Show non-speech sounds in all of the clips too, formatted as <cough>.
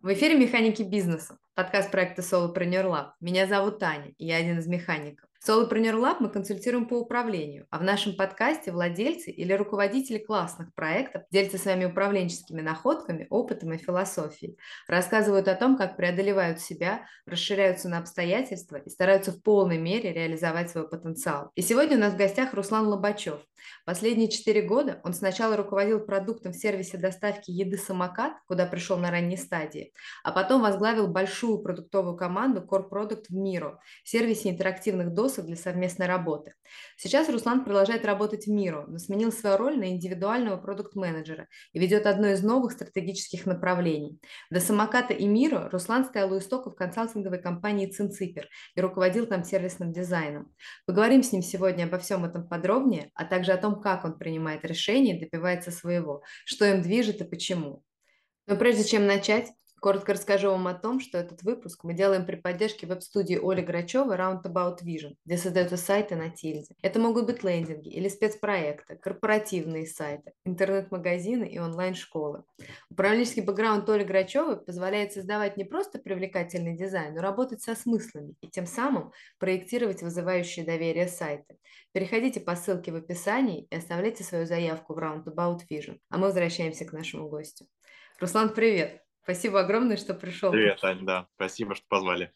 В эфире «Механики бизнеса», подкаст проекта Solopreneur Lab. Меня зовут Таня, и я один из механиков. Solopreneur Lab мы консультируем по управлению, а в нашем подкасте владельцы или руководители классных проектов делятся своими управленческими находками, опытом и философией, рассказывают о том, как преодолевают себя, расширяются на обстоятельства и стараются в полной мере реализовать свой потенциал. И сегодня у нас в гостях Руслан Лобачев. Последние четыре года он сначала руководил продуктом в сервисе доставки еды «Самокат», куда пришел на ранней стадии, а потом возглавил большую продуктовую команду Core Product в Миру, сервисе интерактивных досок ресурсов для совместной работы. Сейчас Руслан продолжает работать в миру, но сменил свою роль на индивидуального продукт-менеджера и ведет одно из новых стратегических направлений. До самоката и мира Руслан стоял у истоков консалтинговой компании «Цинципер» и руководил там сервисным дизайном. Поговорим с ним сегодня обо всем этом подробнее, а также о том, как он принимает решения и добивается своего, что им движет и почему. Но прежде чем начать, Коротко расскажу вам о том, что этот выпуск мы делаем при поддержке веб-студии Оли Грачева Roundabout Vision, где создаются сайты на тильде. Это могут быть лендинги или спецпроекты, корпоративные сайты, интернет-магазины и онлайн-школы. Управленческий бэкграунд Оли Грачевой позволяет создавать не просто привлекательный дизайн, но работать со смыслами и тем самым проектировать вызывающие доверие сайты. Переходите по ссылке в описании и оставляйте свою заявку в Roundabout Vision. А мы возвращаемся к нашему гостю. Руслан, привет! Спасибо огромное, что пришел. Привет, Ань, да. Спасибо, что позвали.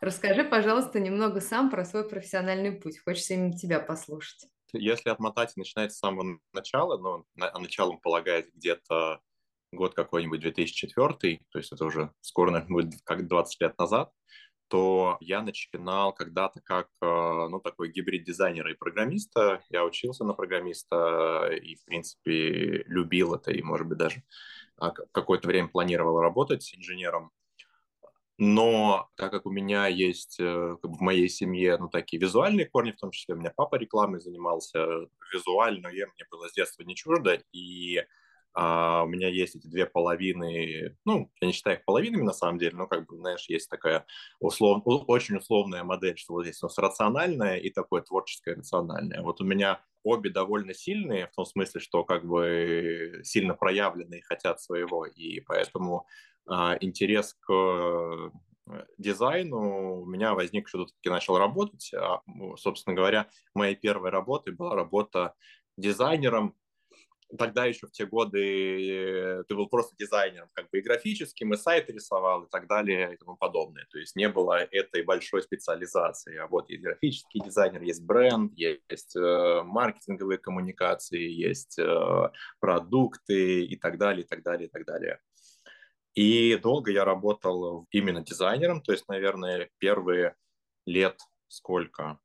Расскажи, пожалуйста, немного сам про свой профессиональный путь. Хочется именно тебя послушать. Если отмотать, начинать с самого начала, но ну, началом полагает где-то год какой-нибудь 2004, то есть это уже скоро, наверное, будет как 20 лет назад, то я начинал когда-то как, э, ну, такой гибрид дизайнера и программиста. Я учился на программиста и, в принципе, любил это и, может быть, даже какое-то время планировал работать инженером. Но так как у меня есть э, как бы в моей семье ну, такие визуальные корни, в том числе у меня папа рекламой занимался, визуально я, мне было с детства не чуждо, и а, у меня есть эти две половины, ну, я не считаю их половинами на самом деле, но как бы, знаешь, есть такая услов, очень условная модель, что вот здесь у нас рациональная и такое творческое рациональное. Вот у меня обе довольно сильные, в том смысле, что как бы сильно проявленные хотят своего, и поэтому а, интерес к э, дизайну у меня возник, что все-таки начал работать. А, собственно говоря, моей первой работой была работа дизайнером тогда еще в те годы э, ты был просто дизайнером, как бы и графическим, и сайт рисовал, и так далее, и тому подобное. То есть не было этой большой специализации. А вот есть графический дизайнер, есть бренд, есть э, маркетинговые коммуникации, есть э, продукты и так далее, и так далее, и так далее. И долго я работал именно дизайнером, то есть, наверное, первые лет сколько?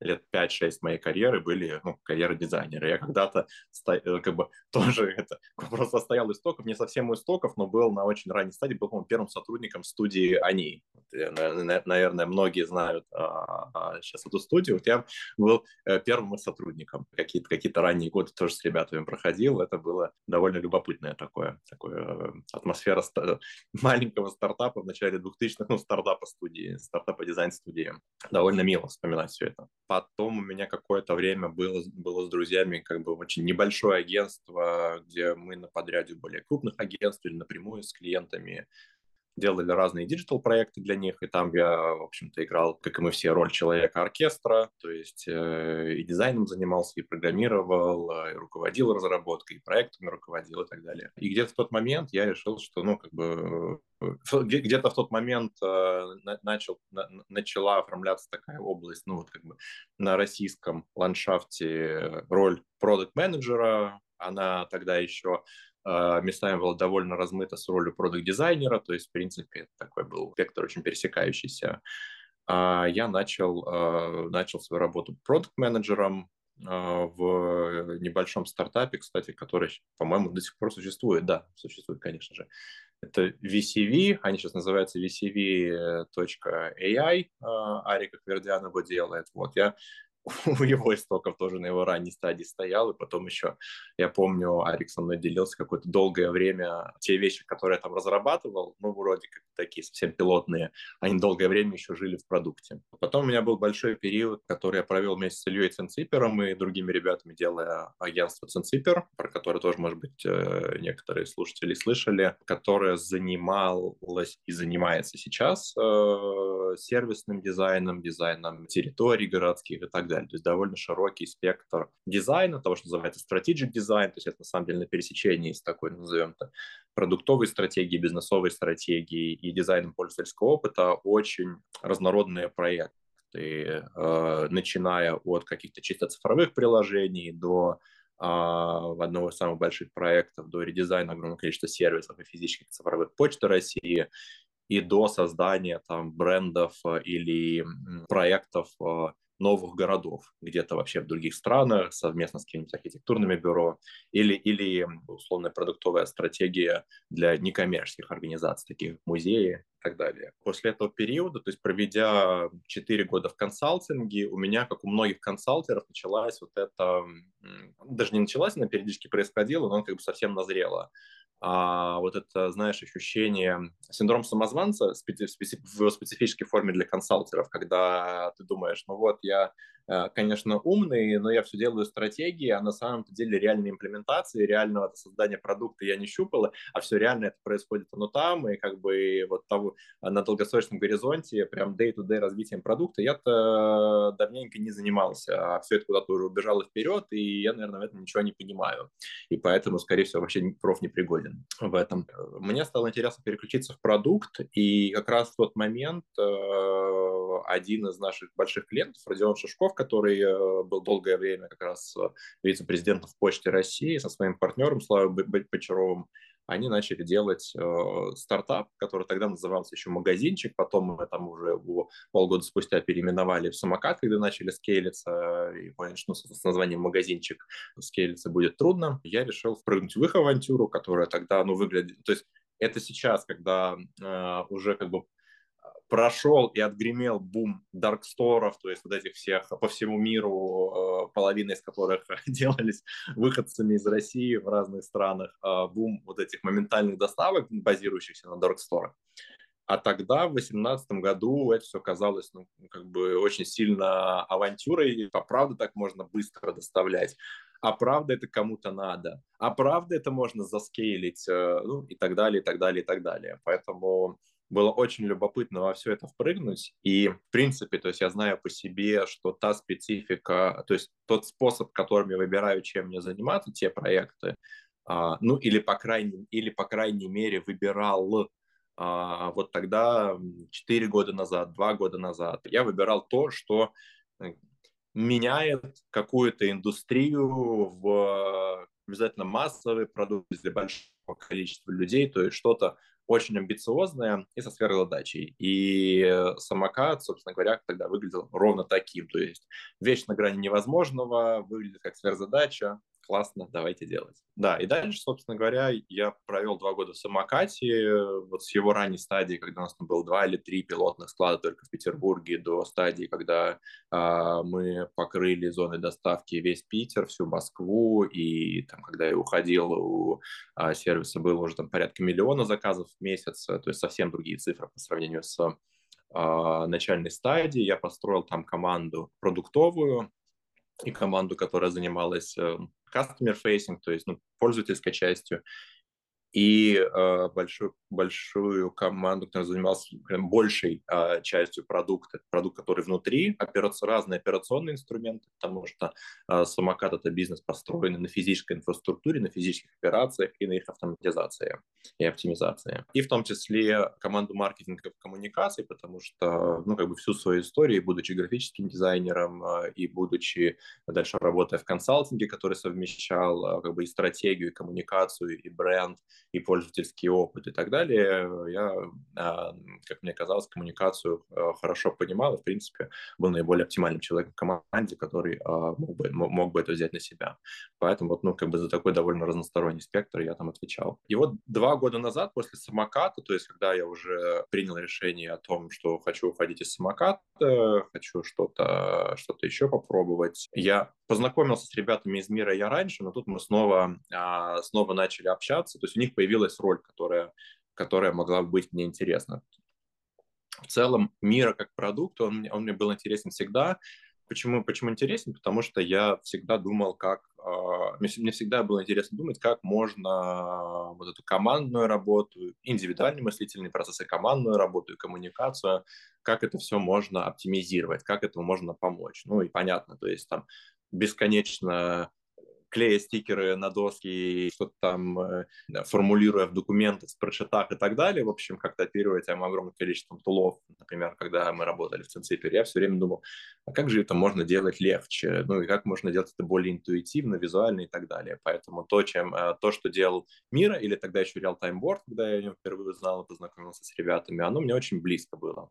Лет 5-6 моей карьеры были ну, карьеры дизайнера. Я когда-то э, как бы <laughs> тоже это <laughs> просто стоял истоков, не совсем у истоков, но был на очень ранней стадии, был, по первым сотрудником студии «Они». Наверное, многие знают а, а, сейчас эту студию. Вот я был э, первым сотрудником. Какие-то какие ранние годы тоже с ребятами проходил. Это было довольно любопытное такое, такое э, атмосфера <laughs> маленького стартапа в начале 2000-х, ну, стартапа студии, стартапа дизайн-студии. Довольно мило вспоминать все это. Потом у меня какое-то время было, было с друзьями как бы очень небольшое агентство, где мы на подряде более крупных агентств или напрямую с клиентами делали разные диджитал-проекты для них, и там я, в общем-то, играл, как и мы все, роль человека-оркестра, то есть э, и дизайном занимался, и программировал, э, и руководил разработкой, и проектами руководил и так далее. И где-то в тот момент я решил, что, ну, как бы, э, где-то в тот момент э, начал, на, начала оформляться такая область, ну, вот как бы на российском ландшафте роль продукт-менеджера, она тогда еще местами была довольно размыта с ролью продукт-дизайнера, то есть, в принципе, такой был вектор очень пересекающийся. А, я начал, а, начал свою работу продукт-менеджером в небольшом стартапе, кстати, который, по-моему, до сих пор существует. Да, существует, конечно же. Это VCV, они сейчас называются VCV.ai, Арика Квердянова делает. Вот я <laughs> у его истоков тоже на его ранней стадии стоял, и потом еще, я помню, Арик со мной делился какое-то долгое время, те вещи, которые я там разрабатывал, ну, вроде как такие совсем пилотные, они долгое время еще жили в продукте. Потом у меня был большой период, который я провел вместе с Ильей Ценципером и другими ребятами, делая агентство Ценципер, про которое тоже, может быть, э, некоторые слушатели слышали, которое занималось и занимается сейчас э, сервисным дизайном, дизайном территорий городских и так далее далее. То есть довольно широкий спектр дизайна, того, что называется strategic дизайн, то есть это на самом деле на пересечении с такой, назовем это, продуктовой стратегией, бизнесовой стратегией и дизайном пользовательского опыта очень разнородные проекты, э, начиная от каких-то чисто цифровых приложений до а, одного из самых больших проектов до редизайна огромного количества сервисов и физических цифровых почты России и до создания там брендов э, или проектов э, новых городов, где-то вообще в других странах, совместно с какими-нибудь архитектурными бюро, или, или условная продуктовая стратегия для некоммерческих организаций, таких музеи и так далее. После этого периода, то есть проведя 4 года в консалтинге, у меня, как у многих консалтеров, началась вот это, даже не началась, она периодически происходила, но он как бы совсем назрела а вот это, знаешь, ощущение, синдром самозванца в специфической форме для консалтеров, когда ты думаешь, ну вот, я конечно, умный, но я все делаю стратегии, а на самом деле реальной имплементации, реального создания продукта я не щупал, а все реально это происходит оно там, и как бы вот того, э, на долгосрочном горизонте, прям day-to-day развитием продукта я-то давненько не занимался, а все это куда-то уже убежало вперед, и я, наверное, в этом ничего не понимаю, и поэтому, скорее всего, вообще проф не пригоден в этом. Мне стало интересно переключиться в продукт, и как раз в тот момент э, один из наших больших клиентов, Родион Шишков, который э, был долгое время как раз э, вице-президентом в Почте России со своим партнером Славой Бочаровым, они начали делать э, стартап, который тогда назывался еще магазинчик, потом мы там уже полгода спустя переименовали в самокат, когда начали скейлиться, и поняли, что с названием магазинчик скейлиться будет трудно. Я решил впрыгнуть в их авантюру, которая тогда, ну, выглядит, то есть это сейчас, когда э, уже как бы прошел и отгремел бум дарксторов, то есть вот этих всех по всему миру, э, половина из которых <laughs> делались выходцами из России в разных странах, э, бум вот этих моментальных доставок, базирующихся на дарксторах. А тогда, в 2018 году, это все казалось, ну, как бы очень сильно авантюрой. А правда так можно быстро доставлять? А правда это кому-то надо? А правда это можно заскейлить? Э, ну, и так далее, и так далее, и так далее. Поэтому было очень любопытно во все это впрыгнуть. И, в принципе, то есть я знаю по себе, что та специфика, то есть тот способ, которым я выбираю, чем мне заниматься, те проекты, а, ну или по крайней, или по крайней мере выбирал а, вот тогда, 4 года назад, 2 года назад, я выбирал то, что э, меняет какую-то индустрию в обязательно массовый продукт для большого количества людей, то есть что-то очень амбициозная и со сверхзадачей. И э, самокат, собственно говоря, тогда выглядел ровно таким. То есть вещь на грани невозможного, выглядит как сверхзадача, классно, давайте делать. Да, и дальше, собственно говоря, я провел два года в самокате, вот с его ранней стадии, когда у нас было два или три пилотных склада только в Петербурге, до стадии, когда э, мы покрыли зоны доставки весь Питер, всю Москву, и там, когда я уходил, у э, сервиса было уже там порядка миллиона заказов в месяц, то есть совсем другие цифры по сравнению с начальной стадии. Я построил там команду продуктовую, и команду, которая занималась э, customer facing, то есть ну, пользовательской частью, и э, большую, большую команду, которая занималась прям большей э, частью продукта, продукт, который внутри, операци... разные операционные инструменты, потому что э, самокат — это бизнес, построенный на физической инфраструктуре, на физических операциях и на их автоматизации и оптимизации. И в том числе команду маркетинга и коммуникаций, потому что, ну, как бы всю свою историю, будучи графическим дизайнером э, и будучи дальше работая в консалтинге, который совмещал э, как бы и стратегию, и коммуникацию, и бренд, и пользовательский опыт и так далее, я, а, как мне казалось, коммуникацию а, хорошо понимал и, в принципе, был наиболее оптимальным человеком в команде, который а, мог бы, мог бы это взять на себя. Поэтому вот, ну, как бы за такой довольно разносторонний спектр я там отвечал. И вот два года назад, после самоката, то есть когда я уже принял решение о том, что хочу уходить из самоката, хочу что-то что еще попробовать, я познакомился с ребятами из мира я раньше, но тут мы снова, снова начали общаться, то есть у них появилась роль, которая, которая могла быть мне интересна. В целом, мира как продукт, он, он мне был интересен всегда. Почему, почему интересен? Потому что я всегда думал, как... Э, мне, мне всегда было интересно думать, как можно вот эту командную работу, индивидуальные мыслительные процессы, командную работу и коммуникацию, как это все можно оптимизировать, как этому можно помочь. Ну и понятно, то есть там бесконечно клея стикеры на доски, что-то там э, формулируя в документах, в прочитах и так далее, в общем, как-то оперируя тем огромным количеством тулов. Например, когда мы работали в Цинципер, я все время думал, а как же это можно делать легче? Ну и как можно делать это более интуитивно, визуально и так далее. Поэтому то, чем, э, то что делал Мира, или тогда еще Real Time Board, когда я о нем впервые узнал и познакомился с ребятами, оно мне очень близко было.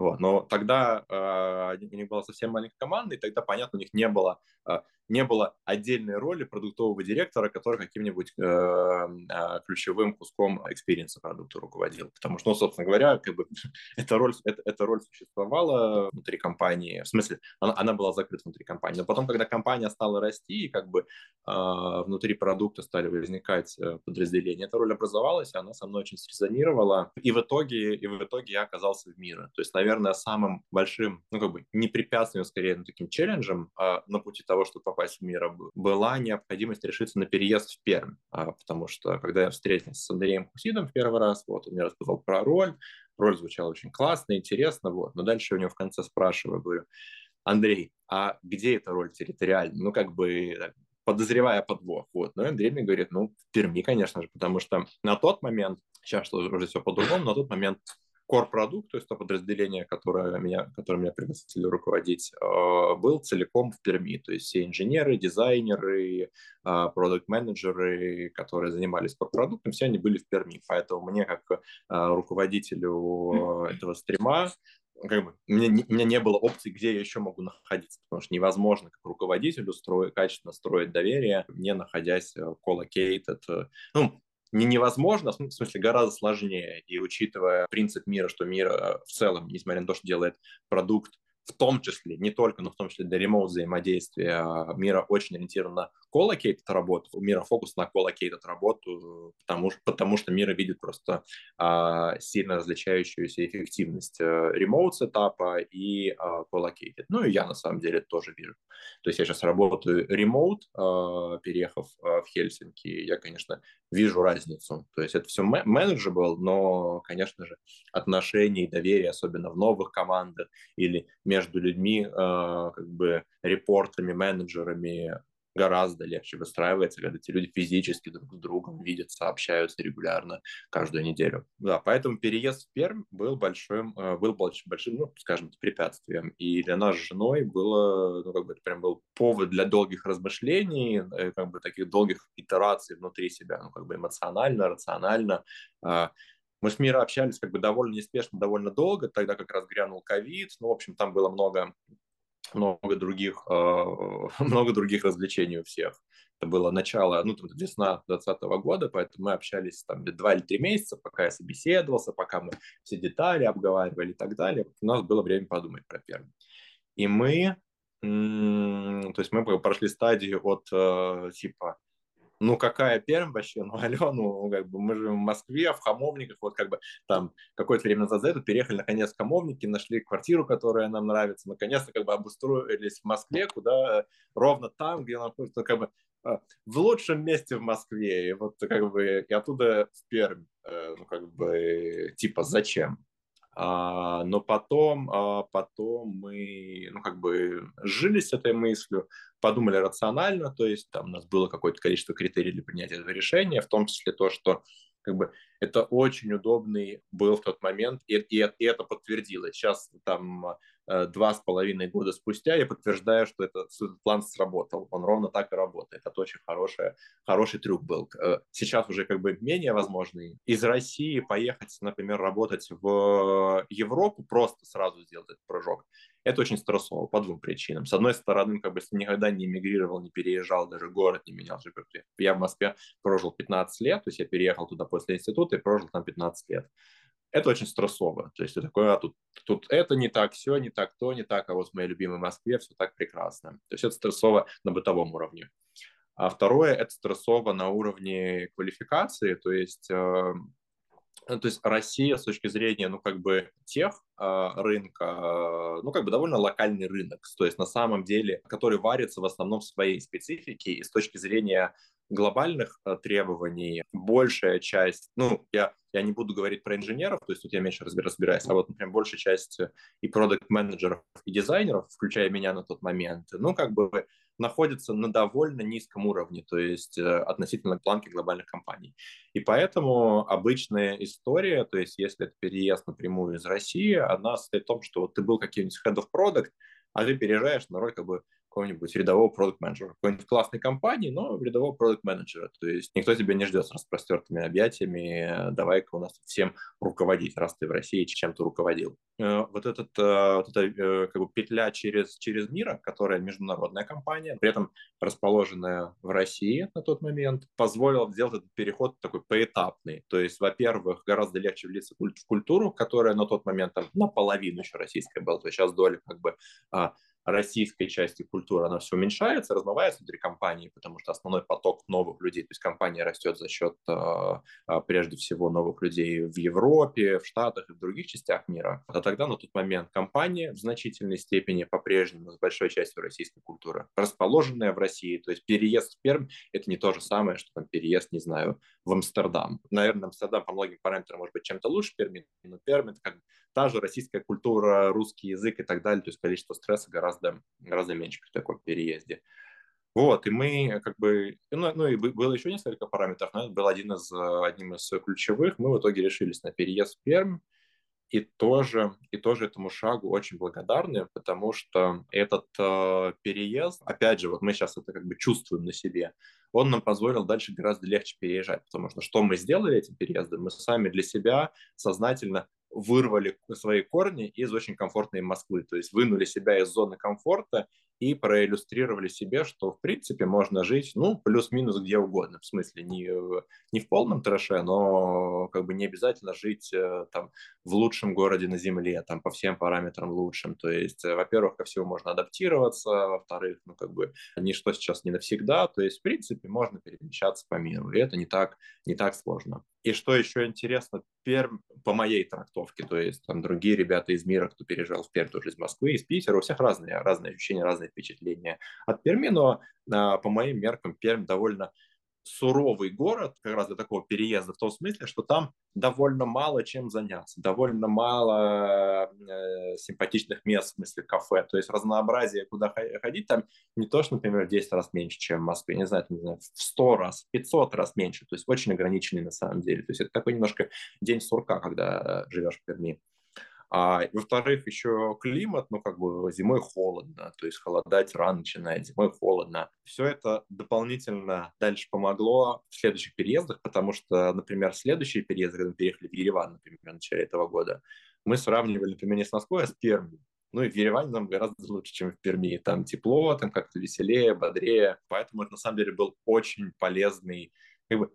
Вот. Но тогда э, у них была совсем маленькая команда, и тогда, понятно, у них не было, э, не было отдельной роли продуктового директора, который каким-нибудь э, э, ключевым куском experience'а продукта руководил. Потому что, ну, собственно говоря, как бы, <laughs> эта, роль, эта, эта роль существовала внутри компании, в смысле, она, она была закрыта внутри компании. Но потом, когда компания стала расти, и как бы э, внутри продукта стали возникать э, подразделения, эта роль образовалась, и она со мной очень срезонировала. И в итоге, и в итоге я оказался в Miro. То есть, наверное, самым большим, ну, как бы, не препятствием, скорее, но таким challenge'ем а, на пути того, чтобы попасть в Miro, была необходимость решиться на переезд в Пермь. А, потому что, когда я встретился с Андреем Хусидом в первый раз, вот, он мне рассказал про роль, роль звучала очень классно, интересно, вот, но дальше у него в конце спрашиваю, говорю, Андрей, а где эта роль территориально? Ну, как бы, так, подозревая подвох. Вот. Но Андрей мне говорит, ну, в Перми, конечно же, потому что на тот момент, сейчас уже все по-другому, на тот момент core-продукт, то есть то подразделение, которое меня, которое меня пригласили руководить, э, был целиком в Перми. То есть все инженеры, дизайнеры, э, продукт-менеджеры, которые занимались core-продуктом, все они были в Перми. Поэтому мне, как э, руководителю этого стрима, как бы, мне, у меня не было опции, где я еще могу находиться, потому что невозможно как руководителю строить, качественно строить доверие, не находясь collocated. Ну, не невозможно, в смысле гораздо сложнее. И учитывая принцип Miro, что мир э, в целом, несмотря на то, что делает продукт в том числе, не только, но в том числе для remote взаимодействия Miro очень ориентирован на collocated работу, у Miro фокус на collocated работу, потому, потому что Miro видит просто а, сильно различающуюся эффективность remote setup'а и а, collocated. Ну и я на самом деле тоже вижу. То есть я сейчас работаю remote, а, переехав а, в Хельсинки, я, конечно, вижу разницу. То есть это все manageable но, конечно же, отношения и доверие, особенно в новых командах или между людьми, э, как бы репортерами, менеджерами, гораздо легче выстраивается, когда эти люди физически друг с другом видятся, общаются регулярно каждую неделю. Да, поэтому переезд в Пермь был большим, э, был большим, ну, скажем, препятствием. И для нас с женой было, ну, как бы, это прям был повод для долгих размышлений, э, как бы таких долгих итераций внутри себя, ну, как бы эмоционально, рационально. А, мы с Мира общались как бы довольно неспешно, довольно долго, тогда как раз грянул ковид, ну, в общем, там было много, много других, э, <laughs> много других развлечений у всех. Это было начало, ну, там, весна 2020 года, поэтому мы общались там два или три месяца, пока я собеседовался, пока мы все детали обговаривали и так далее. У нас было время подумать про Пермь. И мы, то есть мы прошли стадию от э, типа ну какая Пермь вообще, ну алло, ну как бы мы живем в Москве, в Хамовниках, вот как бы там какое-то время назад это переехали наконец в Хамовники, нашли квартиру, которая нам нравится, наконец-то как бы обустроились в Москве, куда ровно там, где находится, как бы а, в лучшем месте в Москве, и вот как бы и оттуда в Пермь, э, ну как бы типа зачем? А, но потом, а, потом мы, ну, как бы жили с этой мыслью, подумали рационально, то есть там у нас было какое-то количество критерий для принятия этого решения, в том числе то, что как бы это очень удобный был в тот момент, и, и, и это подтвердилось. Сейчас там два с половиной года спустя я подтверждаю, что, это, что этот план сработал. Он ровно так и работает. Это очень хороший, хороший трюк был. Э, сейчас уже как бы менее возможный. Из России поехать, например, работать в Европу, просто сразу сделать этот прыжок, это очень стрессово по двум причинам. С одной стороны, как бы никогда не эмигрировал, не переезжал, даже город не менял. Я в Москве прожил 15 лет, то есть я переехал туда после института и прожил там 15 лет. Это очень стрессово. То есть ты такой, а тут, тут это не так, все не так, то не так, а вот в моей любимой Москве все так прекрасно. То есть это стрессово на бытовом уровне. А второе, это стрессово на уровне квалификации, то есть э, ну, то есть Россия с точки зрения, ну, как бы тех э, рынка, э, ну, как бы довольно локальный рынок, то есть на самом деле, который варится в основном в своей специфике, и с точки зрения глобальных э, требований большая часть, ну, я, я не буду говорить про инженеров, то есть тут я меньше разбираюсь, а вот, например, большая часть и продукт-менеджеров, и дизайнеров, включая меня на тот момент, ну, как бы находится на довольно низком уровне, то есть э, относительно планки глобальных компаний. И поэтому обычная история, то есть если это переезд напрямую из России, она состоит в том, что вот ты был каким-нибудь head of product, а ты переезжаешь на роль как бы какого-нибудь рядового продукт-менеджера, какой-нибудь классной компании, но рядового продукт-менеджера. То есть никто тебя не ждет с распростертыми объятиями, давай-ка у нас всем руководить, раз ты в России чем-то руководил. Э, вот, этот, э, вот эта э, как бы петля через, через мир, которая международная компания, при этом расположенная в России на тот момент, позволила сделать этот переход такой поэтапный. То есть, во-первых, гораздо легче влиться в культуру, которая на тот момент там наполовину еще российская была, то есть сейчас доля как бы а, российской части культуры, она все уменьшается, размывается внутри компании, потому что основной поток новых людей, то есть компания растет за счет а, а, прежде всего новых людей в Европе, в Штатах и в других частях мира. А тогда на тот момент компания в значительной степени по-прежнему с большой частью российской культуры, расположенная в России, то есть переезд в Пермь – это не то же самое, что там переезд, не знаю, в Амстердам. Наверное, Амстердам по многим параметрам может быть чем-то лучше Перми, но Пермь – это как та же российская культура, русский язык и так далее, то есть количество стресса гораздо, гораздо меньше при таком переезде. Вот, и мы как бы, ну, ну и было еще несколько параметров, но это был один из, одним из ключевых. Мы в итоге решились на переезд в Пермь, и тоже, и тоже этому шагу очень благодарны, потому что этот э, переезд, опять же, вот мы сейчас это как бы чувствуем на себе, он нам позволил дальше гораздо легче переезжать, потому что что мы сделали этим переездом? Мы сами для себя сознательно вырвали свои корни из очень комфортной Москвы, то есть вынули себя из зоны комфорта и проиллюстрировали себе, что в принципе можно жить, ну, плюс-минус где угодно, в смысле не, не в полном трэше, но как бы не обязательно жить э, там в лучшем городе на Земле, там по всем параметрам лучшим, то есть, э, во-первых, ко всему можно адаптироваться, во-вторых, ну, как бы ничто сейчас не навсегда, то есть, в принципе, можно перемещаться по миру, и это не так, не так сложно. И что еще интересно, Пермь по моей трактовке, то есть там другие ребята из мира, кто переезжал в Пермь, тоже из Москвы, из Питера, у всех разные, разные ощущения, разные впечатления от Перми, но а, по моим меркам Пермь довольно суровый город как раз для такого переезда в том смысле, что там довольно мало чем заняться, довольно мало э, симпатичных мест в смысле кафе, то есть разнообразие, куда ходить там не то, что, например, в 10 раз меньше, чем в Москве, не знаю, не знаю, в 100 раз, 500 раз меньше, то есть очень ограниченный на самом деле, то есть это такой немножко день сурка, когда живешь в Перми. А, во-вторых, еще климат, ну, как бы зимой холодно, то есть холодать рано начинает, зимой холодно. Все это дополнительно дальше помогло в следующих переездах, потому что, например, следующие переезды, когда мы переехали в Ереван, например, в начале этого года, мы сравнивали, например, не с Москвой, а с Пермью. Ну и в Ереване нам гораздо лучше, чем в Перми. Там тепло, там как-то веселее, бодрее. Поэтому это на самом деле был очень полезный, как бы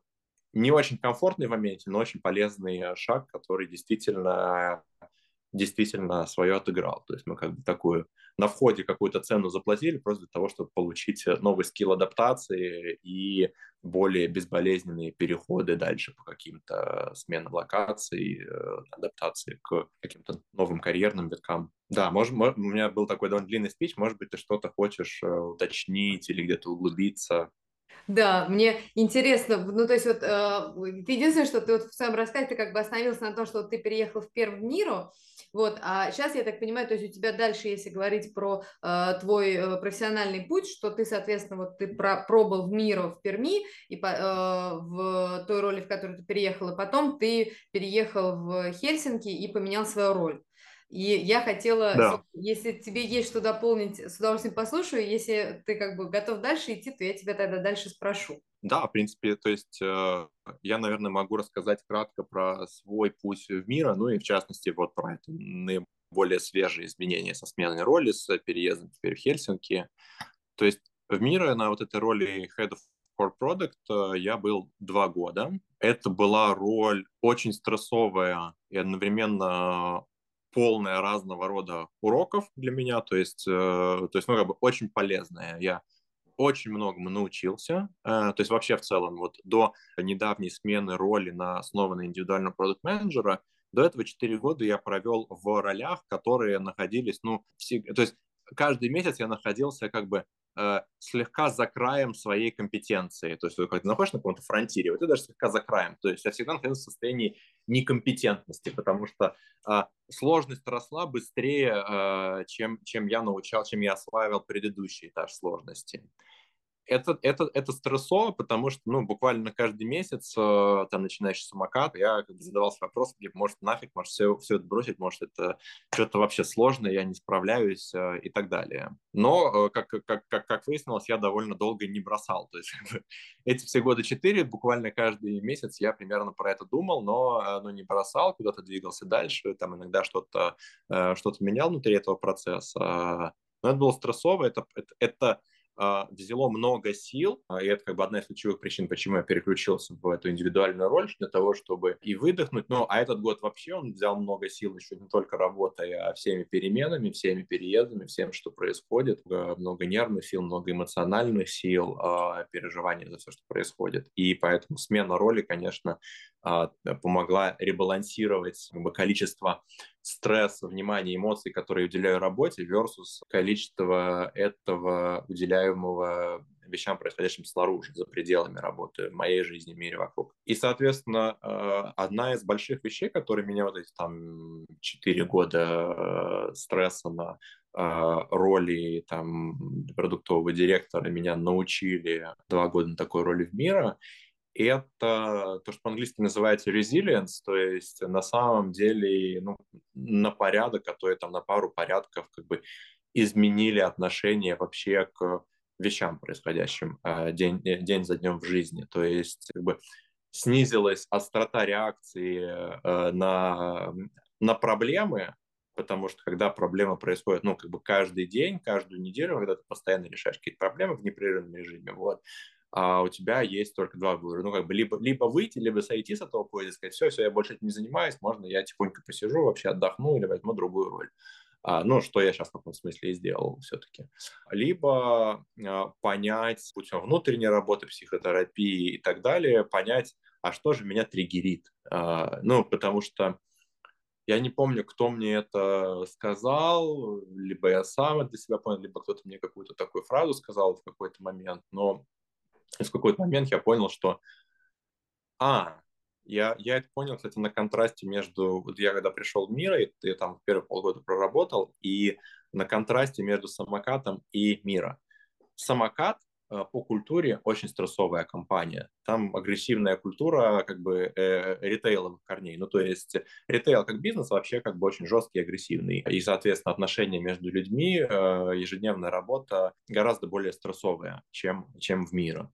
не очень комфортный в моменте, но очень полезный шаг, который действительно действительно свое отыграл. То есть мы как бы такую на входе какую-то цену заплатили просто для того, чтобы получить э, новый скилл адаптации и более безболезненные переходы дальше по каким-то сменам локаций, э, адаптации к каким-то новым карьерным виткам. Да, может, у меня был такой довольно длинный спич, может быть, ты что-то хочешь э, уточнить или где-то углубиться. Да, мне интересно, ну то есть вот э, единственное, что ты вот в своем рассказе ты как бы остановился на том, что ты переехал в Пермь миру, вот, а сейчас я так понимаю, то есть у тебя дальше, если говорить про э, твой э, профессиональный путь, что ты, соответственно, вот ты про, пробыл в миру в Перми и по, э, в той роли, в которую ты переехал, и потом ты переехал в Хельсинки и поменял свою роль. И я хотела, Да. если тебе есть что дополнить, с удовольствием послушаю. Если ты как бы готов дальше идти, то я тебя тогда дальше спрошу. Да, в принципе, то есть э, я, наверное, могу рассказать кратко про свой путь в мир, ну и в частности вот про это наиболее свежие изменения со сменой роли, с переездом теперь в Хельсинки. То есть в мире на вот этой роли Head of Core Product э, я был два года. Это была роль очень стрессовая и одновременно полная разного рода уроков для меня, то есть, э, то есть ну, как бы очень полезная. Я очень многому научился. Э, то есть вообще в целом вот до недавней смены роли на основу на индивидуального продукт-менеджера до этого 4 года я провел в ролях, которые находились, ну, все, то есть каждый месяц я находился как бы э, слегка за краем своей компетенции. То есть, когда ты находишься на каком-то фронтире, вот ты даже слегка за краем. То есть, я всегда находился в состоянии некомпетентности, потому что э, сложность росла быстрее, э, чем, чем я научал, чем я осваивал предыдущий этаж сложности это, это, это стрессово, потому что, ну, буквально каждый месяц, э, там, начинаешь самокат, я как задавался вопросом, типа, может, нафиг, может, все, все это бросить, может, это что-то вообще сложное, я не справляюсь э, и так далее. Но, э, как, как, как, как выяснилось, я довольно долго не бросал. <laughs> То есть эти все годы четыре, буквально каждый месяц я примерно про это думал, но ну, не бросал, куда-то двигался дальше, там иногда что-то что менял внутри этого процесса. Но это было стрессово, это, это, это взяло много сил, а, и это как бы одна из ключевых причин, почему я переключился в эту индивидуальную роль, для того, чтобы и выдохнуть. Ну, а этот год вообще он взял много сил еще не только работой, а всеми переменами, всеми переездами, всем, что происходит. Много нервных сил, много эмоциональных сил, а, переживаний за все, что происходит. И поэтому смена роли, конечно, помогла ребалансировать как бы, количество стресса, внимания, эмоций, которые уделяю работе, versus количество этого уделяемого вещам, происходящим снаружи, за пределами работы, моей жизни, мире вокруг. И, соответственно, э, одна из больших вещей, которые меня вот эти там 4 года э, стресса на э, роли там продуктового директора меня научили два года на такой роли в мира, это то, что по-английски называется resilience, то есть на самом деле ну, на порядок, а то и там на пару порядков как бы изменили отношение вообще к вещам, происходящим э, день, э, день за днем в жизни. То есть как бы снизилась острота реакции э, на, на проблемы, потому что когда проблема происходит, ну, как бы каждый день, каждую неделю, когда ты постоянно решаешь какие-то проблемы в непрерывном режиме, вот, а у тебя есть только два выбора. Ну, как бы либо, либо выйти, либо сойти с этого поезда, сказать, все, все, я больше этим не занимаюсь, можно я тихонько посижу, вообще отдохну или возьму другую роль. А, ну, что я сейчас в каком смысле и сделал все-таки. Либо а, понять путем внутренней работы, психотерапии и так далее, понять, а что же меня триггерит. А, ну, потому что я не помню, кто мне это сказал, либо я сам это для себя понял, либо кто-то мне какую-то такую фразу сказал в какой-то момент, но и в какой-то момент я понял, что, а, я, я это понял, кстати, на контрасте между, вот я когда пришел в мир, и ты там первые полгода проработал, и на контрасте между самокатом и Miro. Самокат по культуре очень стрессовая компания. Там агрессивная культура как бы э, ритейловых корней. Ну, то есть ритейл как бизнес вообще как бы очень жесткий и агрессивный. И, соответственно, отношения между людьми, э, ежедневная работа гораздо более стрессовая, чем, чем в Miro.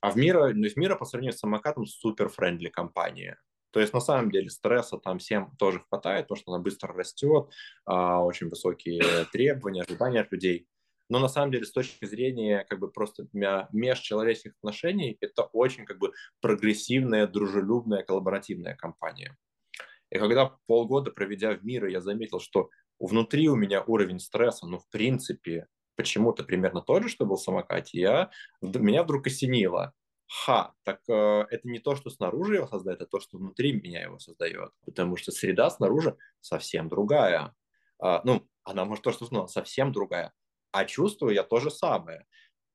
А в Miro, ну, в Miro по сравнению с самокатом супер friendly компания. То есть на самом деле стресса там всем тоже хватает, потому что она быстро растет, а, очень высокие требования, ожидания от людей. Но на самом деле с точки зрения как бы просто межчеловеческих отношений это очень как бы прогрессивная, дружелюбная, коллаборативная компания. И когда полгода проведя в мире, я заметил, что внутри у меня уровень стресса, ну, в принципе, почему-то примерно тот же, что был в самокате, я, меня вдруг осенило. Ха, так э, это не то, что снаружи его создает, а то, что внутри меня его создает. Потому что среда снаружи совсем другая. А, ну, она может то, что ну, совсем другая. А чувствую я то же самое.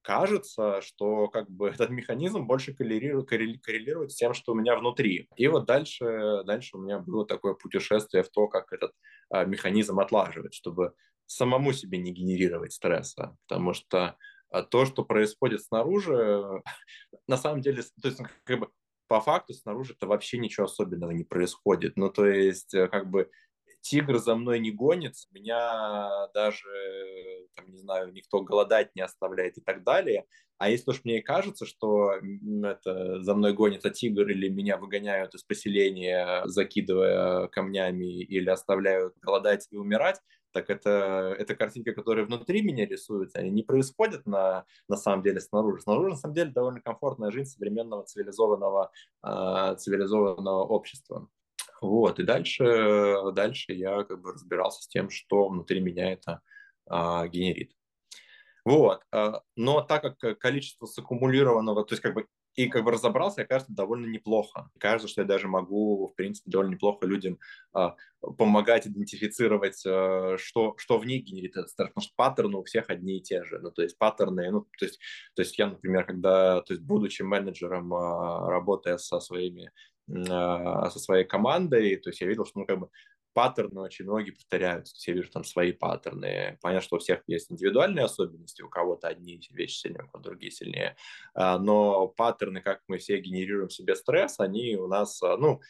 Кажется, что как бы <laughs> этот механизм больше коррелирует, коррелирует с тем, что у меня внутри. И вот дальше, дальше у меня было такое путешествие в то, как этот а, механизм отлаживать, чтобы самому себе не генерировать стресса, потому что а, то, что происходит снаружи, <laughs> на самом деле, то есть, как бы, по факту снаружи-то вообще ничего особенного не происходит. Ну, то есть, э, как бы, тигр за мной не гонится, меня даже, там, не знаю, никто голодать не оставляет и так далее. А если уж мне кажется, что это за мной гонится тигр или меня выгоняют из поселения, закидывая камнями или оставляют голодать и умирать, так это, это картинки, которые внутри меня рисуются, они не происходят на, на самом деле снаружи. Снаружи, на самом деле, довольно комфортная жизнь современного цивилизованного, э, цивилизованного общества. Вот, и дальше, дальше я как бы разбирался с тем, что внутри меня это а, генерит. Вот, а, но так как количество саккумулированного, то есть как бы и как бы разобрался, я кажется, довольно неплохо. Кажется, что я даже могу, в принципе, довольно неплохо людям а, помогать идентифицировать, а, что, что в них генерит этот стресс, потому что паттерны у всех одни и те же. Ну, то есть паттерны, ну, то есть, то есть я, например, когда, то есть будучи менеджером, а, работая со своими со своей командой, то есть я видел, что ну, как бы паттерны очень многие повторяются. Я вижу там свои паттерны. Понятно, что у всех есть индивидуальные особенности, у кого-то одни вещи сильнее, у кого-то другие сильнее. А, но паттерны, как мы все генерируем себе стресс, они у нас, а, ну,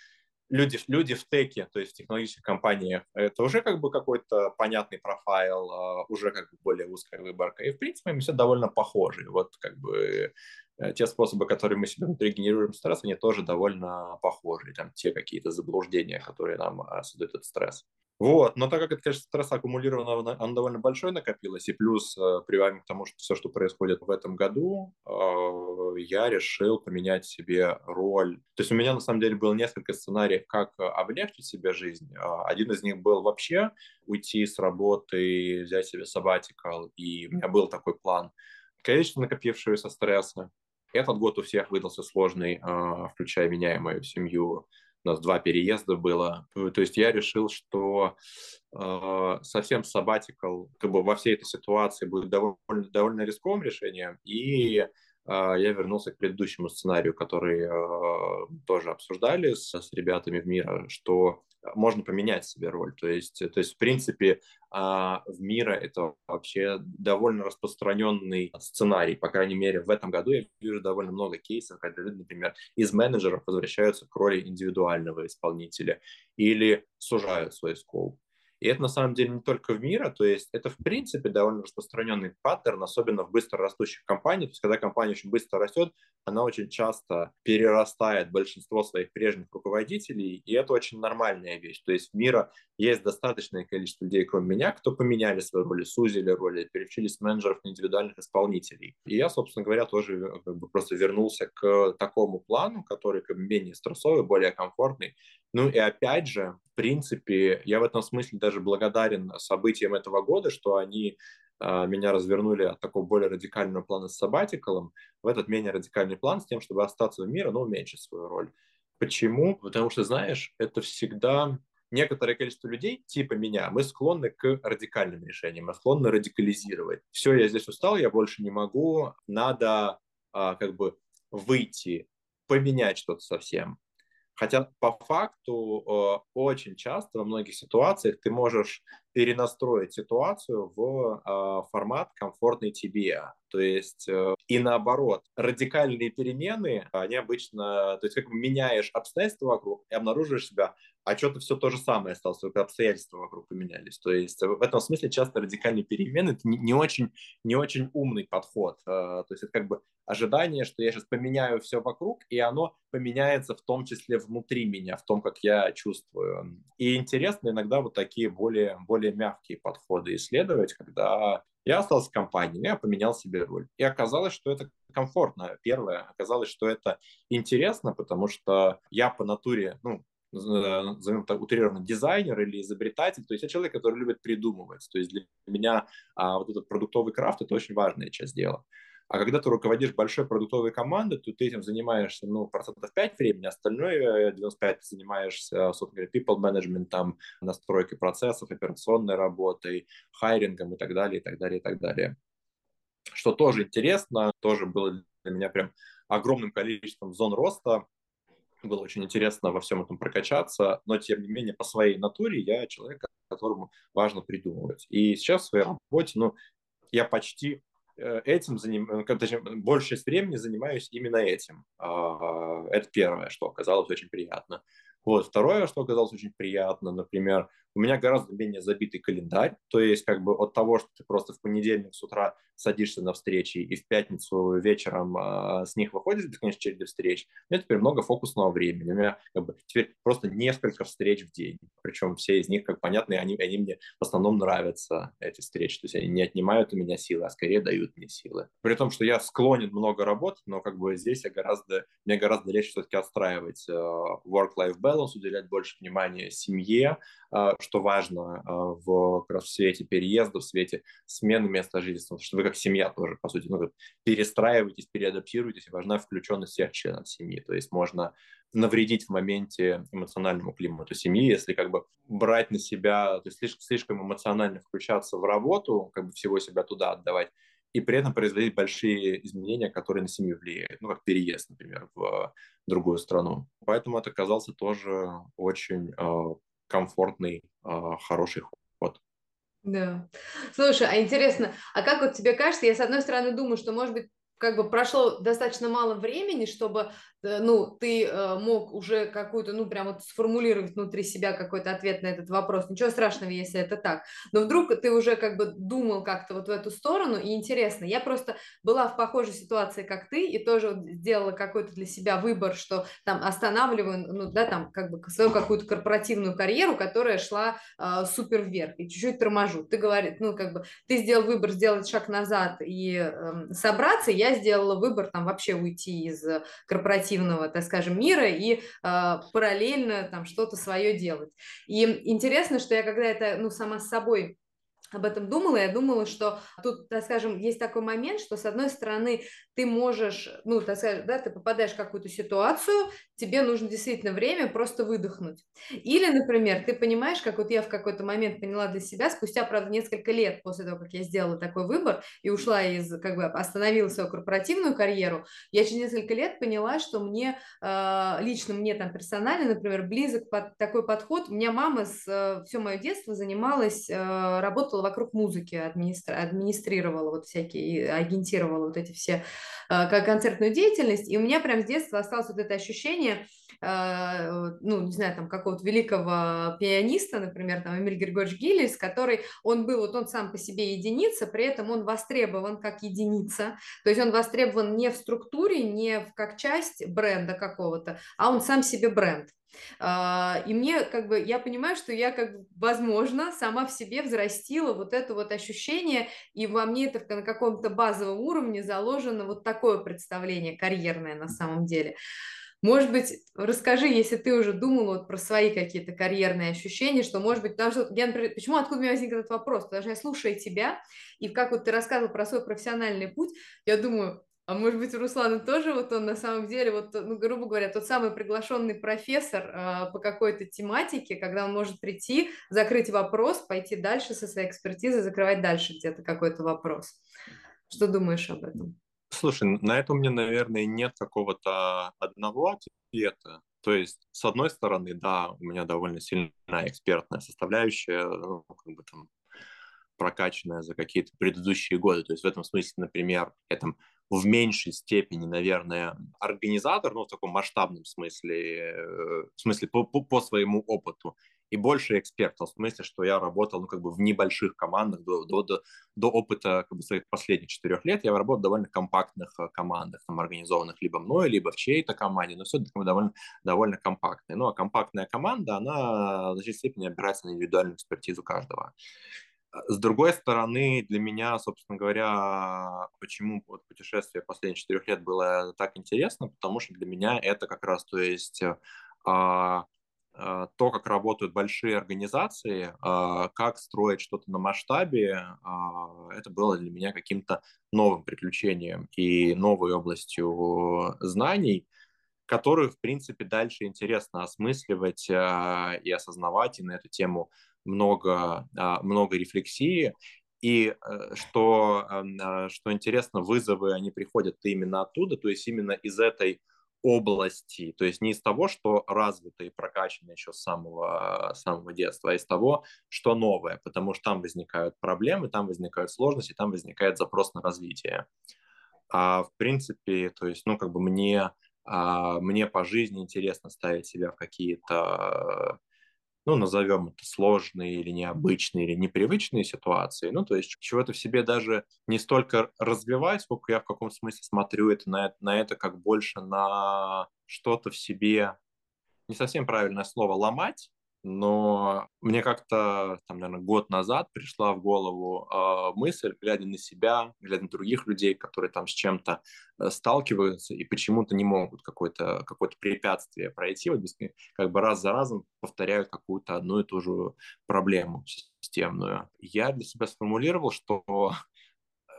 люди, люди в теке, то есть в технологических компаниях, это уже как бы какой-то понятный профайл, уже как бы более узкая выборка. И, в принципе, мы все довольно похожи. Вот как бы Э, те способы, которые мы себе внутри генерируем стресс, они тоже довольно похожи, там те какие-то заблуждения, которые нам а, создают этот стресс. Вот, но так как это, конечно, стресс аккумулированного, он довольно большой накопилось, и плюс э, прибавим к тому, что все, что происходит в этом году, э, я решил поменять себе роль. То есть у меня, на самом деле, было несколько сценариев, как облегчить себе жизнь. Один из них был вообще уйти с работы, взять себе сабатикал, и у меня был такой план. Количество накопившегося стресса, этот год у всех выдался сложный, включая меня и мою семью. У нас два переезда было. То есть я решил, что э, совсем сабатикал как бы во всей этой ситуации будет довольно, довольно рисковым решением. И э, я вернулся к предыдущему сценарию, который э, тоже обсуждали с, с ребятами в мира, что можно поменять себе роль. То есть, то есть в принципе, а, в мира это вообще довольно распространенный сценарий. По крайней мере, в этом году я вижу довольно много кейсов, когда люди, например, из менеджеров возвращаются к роли индивидуального исполнителя или сужают свой скоп. И это на самом деле не только в мире, то есть это в принципе довольно распространенный паттерн, особенно в быстро растущих компаниях. То есть когда компания очень быстро растет, она очень часто перерастает большинство своих прежних руководителей, и это очень нормальная вещь. То есть в мире есть достаточное количество людей, кроме меня, кто поменяли свои роли, сузили роли, с менеджеров на индивидуальных исполнителей. И я, собственно говоря, тоже э, как бы, просто вернулся к такому плану, который как бы, менее стрессовый, более комфортный. Ну и опять же, в принципе, я в этом смысле даже благодарен событиям этого года, что они а, меня развернули от такого более радикального плана с сабатикалом в этот менее радикальный план с тем, чтобы остаться в мире, но уменьшить свою роль. Почему? Потому что, знаешь, это всегда некоторое количество людей, типа меня, мы склонны к радикальным решениям, мы склонны радикализировать. Все, я здесь устал, я больше не могу, надо а, как бы выйти, поменять что-то совсем. Хотя по факту э, очень часто во многих ситуациях ты можешь перенастроить ситуацию в э, формат комфортный тебе. То есть э, и наоборот, радикальные перемены, они обычно, то есть как меняешь обстоятельства вокруг и обнаруживаешь себя а что-то все то же самое осталось, только обстоятельства вокруг поменялись. То есть в этом смысле часто радикальные перемены – это не, очень, не очень умный подход. А, то есть это как бы ожидание, что я сейчас поменяю все вокруг, и оно поменяется в том числе внутри меня, в том, как я чувствую. И интересно иногда вот такие более, более мягкие подходы исследовать, когда я остался в компании, я поменял себе роль. И оказалось, что это комфортно. Первое, оказалось, что это интересно, потому что я по натуре, ну, назовем так утрированно, дизайнер или изобретатель, то есть я человек, который любит придумывать. То есть для меня а, вот этот продуктовый крафт – это очень важная часть дела. А когда ты руководишь большой продуктовой командой, то ты этим занимаешься, ну, процентов 5 времени, остальное 95 ты занимаешься, собственно говоря, people management, там, настройкой процессов, операционной работой, хайрингом и так далее, и так далее, и так далее. Что тоже интересно, тоже было для меня прям огромным количеством зон роста, было очень интересно во всем этом прокачаться, но тем не менее по своей натуре я человек, которому важно придумывать. И сейчас в своей работе, ну, я почти э, этим занимаюсь, э, точнее, большая часть времени занимаюсь именно этим. А, это первое, что оказалось очень приятно. Вот. Второе, что оказалось очень приятно, например, у меня гораздо менее забитый календарь, то есть как бы от того, что ты просто в понедельник с утра садишься на встречи и в пятницу вечером э, с них выходишь бесконечной череды встреч, у меня теперь много фокусного времени, у меня как бы теперь просто несколько встреч в день, причем все из них, как понятно, они, они мне в основном нравятся, эти встречи, то есть они не отнимают у меня силы, а скорее дают мне силы. При том, что я склонен много работать, но как бы здесь я гораздо, мне гораздо легче все-таки отстраивать э, work-life balance, уделять больше внимания семье, э, что важно а, в, как раз в свете переезда, в свете смены места жительства, что вы как семья тоже, по сути, ну, перестраиваетесь, переадаптируетесь, и важна включенность всех членов семьи. То есть можно навредить в моменте эмоциональному климату семьи, если как бы брать на себя, то есть слишком, слишком эмоционально включаться в работу, как бы всего себя туда отдавать, и при этом производить большие изменения, которые на семью влияют, ну, как переезд, например, в другую страну. Поэтому это оказался тоже очень а, комфортный, а, хороший ход. Да. Слушай, а интересно, а как вот тебе кажется, я с одной стороны думаю, что, может быть, как бы прошло достаточно мало времени, чтобы Э, ну, ты э, мог уже какую-то, ну, прям вот сформулировать внутри себя какой-то ответ на этот вопрос. Ничего страшного, если это так. Но вдруг ты уже как бы думал как-то вот в эту сторону, и интересно. Я просто была в похожей ситуации, как ты, и тоже сделала какой-то для себя выбор, что там останавливаю, ну, да, там как бы свою какую-то корпоративную карьеру, которая шла э, супер вверх, и чуть-чуть торможу. Ты говоришь, ну, как бы ты сделал выбор сделать шаг назад и э, собраться, я сделала выбор там вообще уйти из корпоративной креативного, так скажем, мира и э, параллельно там что-то свое делать. И интересно, что я когда это, ну, сама с собой об этом думала, я думала, что тут, так скажем, есть такой момент, что с одной стороны ты можешь, ну, так сказать, да, ты попадаешь в какую-то ситуацию, тебе нужно действительно время просто выдохнуть. Или, например, ты понимаешь, как вот я в какой-то момент поняла для себя, спустя, правда, несколько лет после того, как я сделала такой выбор и ушла из, как бы, остановила свою корпоративную карьеру, я через несколько лет поняла, что мне, э, лично мне там персонально, например, близок под такой подход. У меня мама с, э, все мое детство занималась, э, работала вокруг музыки, администра, администрировала вот всякие, агентировала вот эти все Э, как концертную деятельность, и у меня прям с детства осталось вот это ощущение, э, ну, не знаю, там, какого-то великого пианиста, например, там, Эмиль Григорьевич Гиллис, который, он был, вот он сам по себе единица, при этом он востребован как единица, то есть он востребован не в структуре, не в, как часть бренда какого-то, а он сам себе бренд. А, и мне как бы, я понимаю, что я как бы, возможно, сама в себе взрастила вот это вот ощущение, и во мне это на каком-то базовом уровне заложено вот такое представление карьерное на самом деле. Может быть, расскажи, если ты уже думал вот про свои какие-то карьерные ощущения, что, может быть, потому что я, например, почему, откуда у меня возник этот вопрос? Потому что я слушаю тебя, и как вот ты рассказывал про свой профессиональный путь, я думаю, а может быть, у Руслана тоже вот он на самом деле, вот, ну, грубо говоря, тот самый приглашенный профессор э, по какой-то тематике, когда он может прийти, закрыть вопрос, пойти дальше со своей экспертизой, закрывать дальше где-то какой-то вопрос. Что думаешь об этом? Слушай, на это у меня, наверное, нет какого-то одного ответа. То есть, с одной стороны, да, у меня довольно сильная экспертная составляющая, ну, как бы там прокачанная за какие-то предыдущие годы. То есть в этом смысле, например, я там в меньшей степени, наверное, организатор, ну, в таком масштабном смысле, э, в смысле по, по, по своему опыту, и больше эксперт, в смысле, что я работал, ну, как бы в небольших командах до, до, до, до опыта как бы, своих последних четырех лет, я работал в довольно компактных э, командах, там, организованных либо мной, либо в чьей-то команде, но все-таки довольно, довольно компактные. Ну, а компактная команда, она в значительной степени опирается на индивидуальную экспертизу каждого. С другой стороны, для меня, собственно говоря, почему вот путешествие последних четырех лет было так интересно, потому что для меня это как раз, то есть а, а, то, как работают большие организации, а, как строить что-то на масштабе, а, это было для меня каким-то новым приключением и новой областью знаний, которую, в принципе, дальше интересно осмысливать и осознавать, и на эту тему много, а, много рефлексии, и э, что, а, что интересно, вызовы, они приходят именно оттуда, то есть именно из этой области, то есть не из того, что развито и прокачано еще с самого, самого детства, а из того, что новое, потому что там возникают проблемы, там возникают сложности, там возникает запрос на развитие. А в принципе, то есть, ну, как бы мне мне по жизни интересно ставить себя в какие-то ну, назовем это сложные или необычные, или непривычные ситуации. Ну, то есть чего-то в себе даже не столько развивать, сколько я в каком смысле смотрю это на, на это как больше на что-то в себе, не совсем правильное слово, ломать, но мне как-то, там, наверное, год назад пришла в голову э, мысль, глядя на себя, глядя на других людей, которые там с чем-то э, сталкиваются и почему-то не могут какое-то какое препятствие пройти, вот как бы раз за разом повторяют какую-то одну и ту же проблему системную. Я для себя сформулировал, что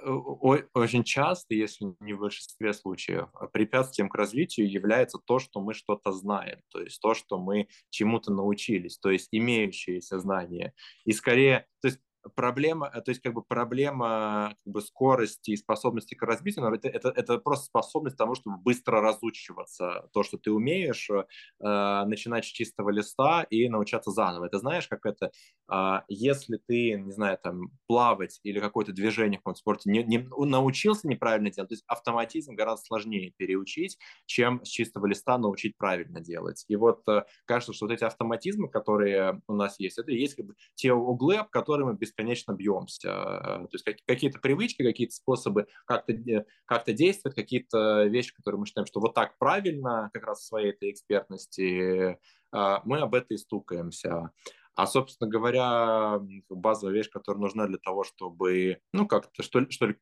очень часто, если не в большинстве случаев, а, препятствием к развитию является то, что мы что-то знаем, то есть то, что мы чему-то научились, то есть имеющиеся знания. И скорее, то есть проблема, э, то есть как бы проблема как бы, скорости и способности к развитию, это, это, это просто способность к тому, чтобы быстро разучиваться то, что ты умеешь, э, начинать с чистого листа и научаться заново. Это знаешь, как это, э, если ты, не знаю, там, плавать или какое-то движение в каком-то спорте не, не, научился неправильно делать, то есть автоматизм гораздо сложнее переучить, чем с чистого листа научить правильно делать. И вот э, кажется, что вот эти автоматизмы, которые у нас есть, это есть как бы те углы, об которые мы без бесконечно бьемся. То есть какие-то привычки, какие-то способы как-то как действовать, какие-то вещи, которые мы считаем, что вот так правильно, как раз в своей этой экспертности, а, мы об этом и стукаемся. А, собственно говоря, базовая вещь, которая нужна для того, чтобы, ну, как-то, что, что ли,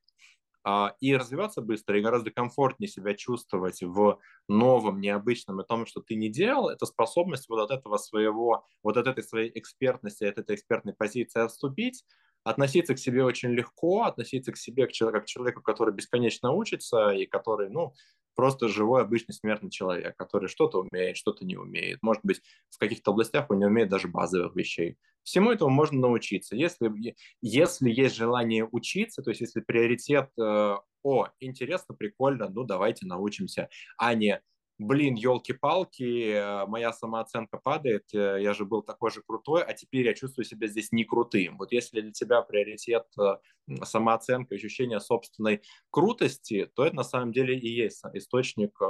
и развиваться быстро, и гораздо комфортнее себя чувствовать в новом, необычном, и том, что ты не делал, это способность вот от этого своего, вот от этой своей экспертности, от этой экспертной позиции отступить, относиться к себе очень легко, относиться к себе как к человеку, который бесконечно учится и который, ну, просто живой обычный смертный человек, который что-то умеет, что-то не умеет. Может быть, в каких-то областях он не умеет даже базовых вещей. Всему этому можно научиться. Если, если есть желание учиться, то есть если приоритет э, «О, интересно, прикольно, ну давайте научимся», а не блин, елки-палки, э, моя самооценка падает, э, я же был такой же крутой, а теперь я чувствую себя здесь не крутым. Вот если для тебя приоритет э, самооценка, ощущение собственной крутости, то это на самом деле и есть источник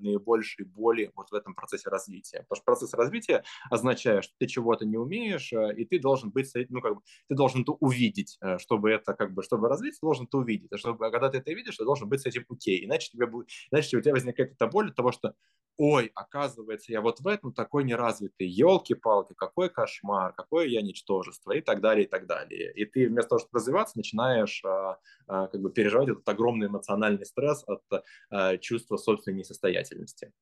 наибольшей боли вот в этом процессе развития. Потому что процесс развития означает, что ты чего-то не умеешь, и ты должен быть, ну, как бы, ты должен это увидеть, чтобы это, как бы, чтобы развиться, ты должен это увидеть. А чтобы, когда ты это видишь, ты должен быть с этим окей. Иначе, тебе будет, иначе у тебя возникает это боль от того, что ой, оказывается, я вот в этом такой неразвитый, елки-палки, какой кошмар, какое я ничтожество и так далее, и так далее. И ты вместо того, чтобы развиваться, начинаешь а, а, как бы переживать этот огромный эмоциональный стресс от а, чувства собственной несостоятельности.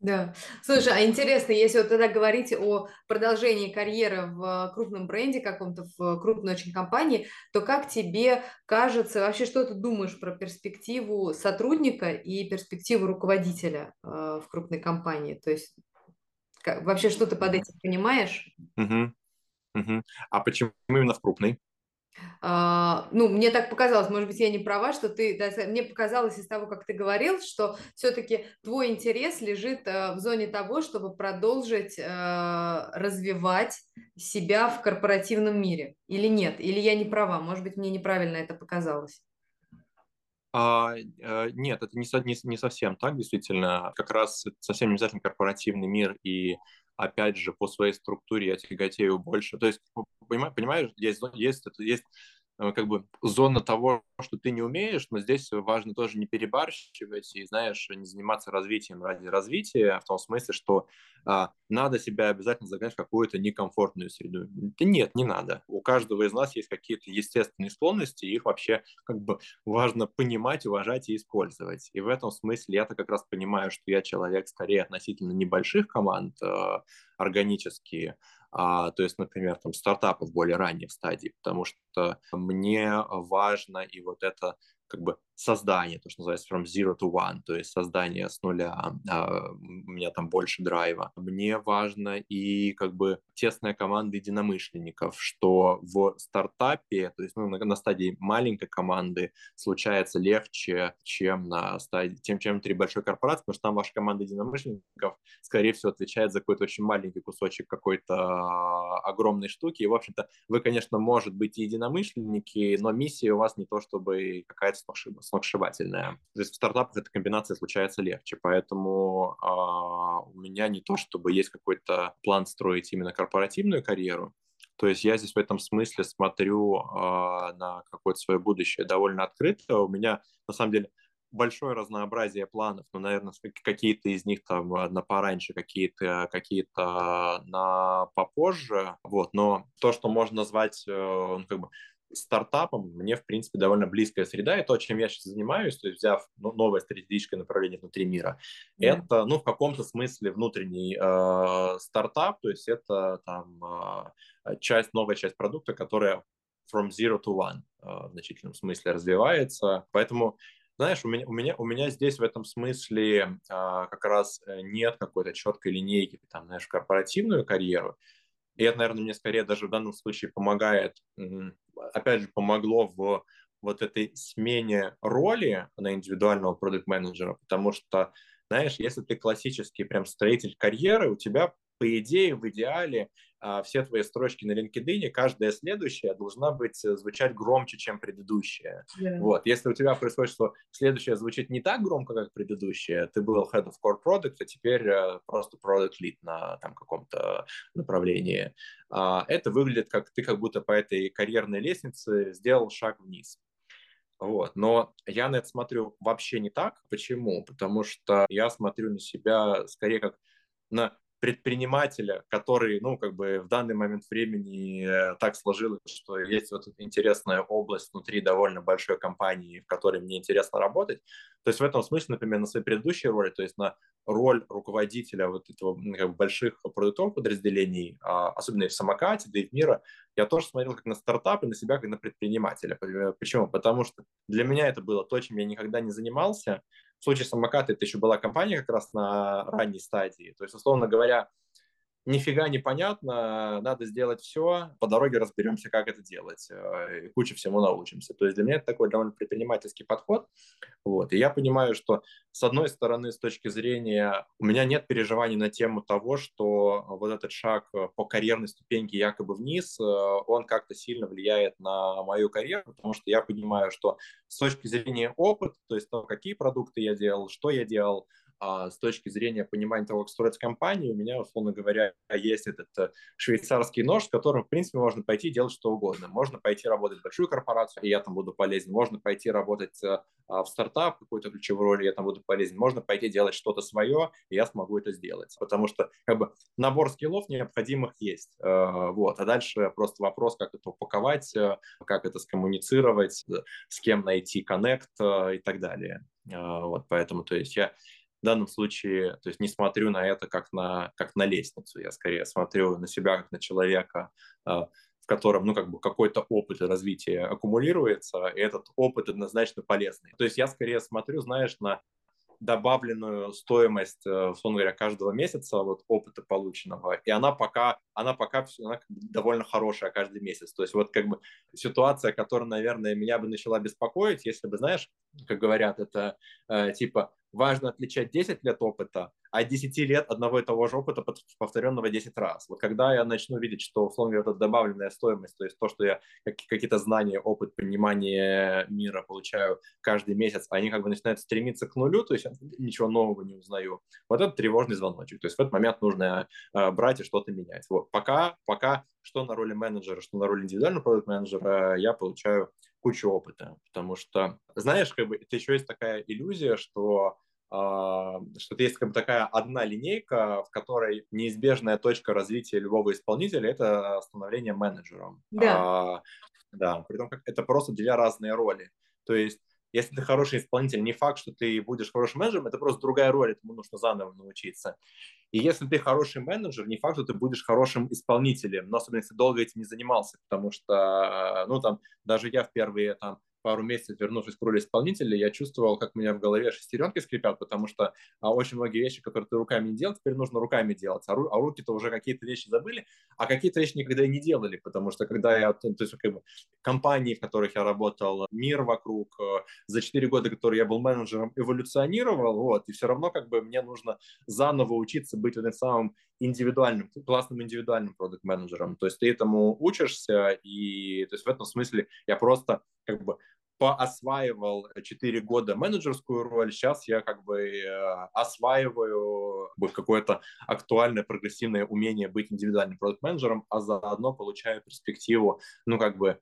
Да. Слушай, а интересно, если вот тогда говорить о продолжении карьеры в крупном бренде каком-то, в крупной очень компании, то как тебе кажется, вообще что ты думаешь про перспективу сотрудника и перспективу руководителя э, в крупной компании? То есть как, вообще что ты под этим понимаешь? Угу. Угу. А почему именно в крупной? А, ну, мне так показалось, может быть, я не права, что ты, да, мне показалось из того, как ты говорил, что все-таки твой интерес лежит э, в зоне того, чтобы продолжить э, развивать себя в корпоративном мире, или нет, или я не права, может быть, мне неправильно это показалось. А, э, нет, это не, не, не совсем так, действительно. Как раз совсем не обязательно корпоративный мир и опять же, по своей структуре я тяготею больше. То есть, понимаешь, есть, есть, есть как бы зона того, что ты не умеешь, но здесь важно тоже не перебарщивать и, знаешь, не заниматься развитием ради развития, в том смысле, что а, надо себя обязательно загнать в какую-то некомфортную среду. Да нет, не надо. У каждого из нас есть какие-то естественные склонности, их вообще как бы важно понимать, уважать и использовать. И в этом смысле я-то как раз понимаю, что я человек скорее относительно небольших команд, э, органические, а, то есть, например, там стартапов в более ранних стадий, потому что мне важно и вот это как бы создание, то, что называется from zero to one, то есть создание с нуля. А, у меня там больше драйва. Мне важно и как бы тесная команда единомышленников, что в стартапе, то есть ну, на, на стадии маленькой команды случается легче, чем на стадии, тем, чем внутри большой корпорации, потому что там ваша команда единомышленников, скорее всего, отвечает за какой-то очень маленький кусочек какой-то огромной штуки. И, в общем-то, вы, конечно, может быть, единомышленники, но миссия у вас не то, чтобы какая-то сношиба сногсшибательная. То есть в стартапах эта комбинация случается легче, поэтому а, у меня не то, чтобы есть какой-то план строить именно корпоративную карьеру, то есть я здесь в этом смысле смотрю э, на какое-то свое будущее довольно открыто. У меня, на самом деле, большое разнообразие планов, но, наверное, какие-то из них там а, на пораньше, какие-то какие на попозже, вот, но то, что можно назвать, э, ну, как бы, стартапом мне, в принципе, довольно близкая среда, и то, чем я сейчас занимаюсь, то есть взяв ну, новое стратегическое направление внутри мира, yeah. это, ну, в каком-то смысле внутренний э, стартап, то есть это там э, часть, новая часть продукта, которая from zero to one э, в значительном смысле развивается, поэтому знаешь, у меня, у меня, у меня здесь в этом смысле а, как раз э, нет какой-то четкой линейки, там, знаешь, корпоративную карьеру. И это, наверное, мне скорее даже в данном случае помогает, опять же, помогло в вот этой смене роли на индивидуального продукт-менеджера, потому что, знаешь, если ты классический прям строитель карьеры, у тебя, по идее, в идеале все твои строчки на LinkedIn, каждая следующая должна быть э, звучать громче, чем предыдущая. Yeah. Вот. Если у тебя происходит, что следующая звучит не так громко, как предыдущая, ты был head of core product, а теперь э, просто product lead на там каком-то направлении, а, это выглядит как ты как будто по этой карьерной лестнице сделал шаг вниз. Вот. Но я на это смотрю вообще не так. Почему? Потому что я смотрю на себя скорее как на предпринимателя, который, ну, как бы в данный момент времени э, так сложилось, что есть вот интересная область внутри довольно большой компании, в которой мне интересно работать. То есть в этом смысле, например, на своей предыдущей роли, то есть на роль руководителя вот этого как бы, больших продуктовых подразделений, а, особенно и в самокате, да и в мира, я тоже смотрел как на стартап и на себя как на предпринимателя. Почему? Потому что для меня это было то, чем я никогда не занимался, в случае самоката это еще была компания как раз на ранней стадии. То есть, условно говоря, нифига не понятно, надо сделать все, по дороге разберемся, как это делать, э, и куча всему научимся. То есть для меня это такой довольно предпринимательский подход. Вот. И я понимаю, что с одной стороны, с точки зрения, у меня нет переживаний на тему того, что вот этот шаг по карьерной ступеньке якобы вниз, э, он как-то сильно влияет на мою карьеру, потому что я понимаю, что с точки зрения опыта, то есть то, какие продукты я делал, что я делал, а с точки зрения понимания того, как строить компанию, у меня, условно говоря, есть этот э, швейцарский нож, с которым, в принципе, можно пойти делать что угодно. Можно пойти работать в большую корпорацию, и я там буду полезен. Можно пойти работать э, а, в стартап, какую-то ключевую роль, я там буду полезен. Можно пойти делать что-то свое, и я смогу это сделать. Потому что как бы набор скиллов необходимых есть. Э, вот. А дальше просто вопрос, как это упаковать, как это скоммуницировать, с кем найти коннект и так далее. Вот, поэтому, то есть я в данном случае, то есть не смотрю на это как на, как на лестницу, я скорее смотрю на себя как на человека, а, в котором, ну, как бы какой-то опыт развития аккумулируется, и этот опыт однозначно полезный. То есть я скорее смотрю, знаешь, на добавленную стоимость, э, условно говоря, каждого месяца вот опыта полученного, и она пока, она пока она довольно хорошая каждый месяц. То есть вот как бы ситуация, которая, наверное, меня бы начала беспокоить, если бы, знаешь, как говорят, это э, типа важно отличать 10 лет опыта от 10 лет одного и того же опыта, повторенного 10 раз. Вот когда я начну видеть, что, условно говоря, эта добавленная стоимость, то есть то, что я какие-то знания, опыт, понимание мира получаю каждый месяц, они как бы начинают стремиться к нулю, то есть я ничего нового не узнаю. Вот это тревожный звоночек. То есть в этот момент нужно э, брать и что-то менять. Вот пока, пока что на роли менеджера, что на роли индивидуального продукт-менеджера я получаю кучу опыта, потому что, знаешь, как бы это еще есть такая иллюзия, что Uh, что есть как бы такая одна линейка, в которой неизбежная точка развития любого исполнителя – это становление менеджером. Да. Uh, да, при том, как это просто две разные роли. То есть если ты хороший исполнитель, не факт, что ты будешь хорошим менеджером, это просто другая роль, этому нужно заново научиться. И если ты хороший менеджер, не факт, что ты будешь хорошим исполнителем, но особенно если долго этим не занимался, потому что, ну, там, даже я в первые, там, пару месяцев, вернувшись к роли исполнителя, я чувствовал, как у меня в голове шестеренки скрипят, потому что а, очень многие вещи, которые ты руками не делал, теперь нужно руками делать. А, ру, а руки-то уже какие-то вещи забыли, а какие-то вещи никогда и не делали, потому что когда я, то есть как бы компании, в которых я работал, мир вокруг, э, за 4 года, которые я был менеджером, эволюционировал, вот, и все равно как бы мне нужно заново учиться быть вот этим самым индивидуальным, классным индивидуальным продукт-менеджером. То есть ты этому учишься, и то есть в этом смысле я просто как бы поосваивал 4 года менеджерскую роль, сейчас я как бы э, осваиваю какое-то актуальное прогрессивное умение быть индивидуальным продукт-менеджером, а заодно получаю перспективу, ну как бы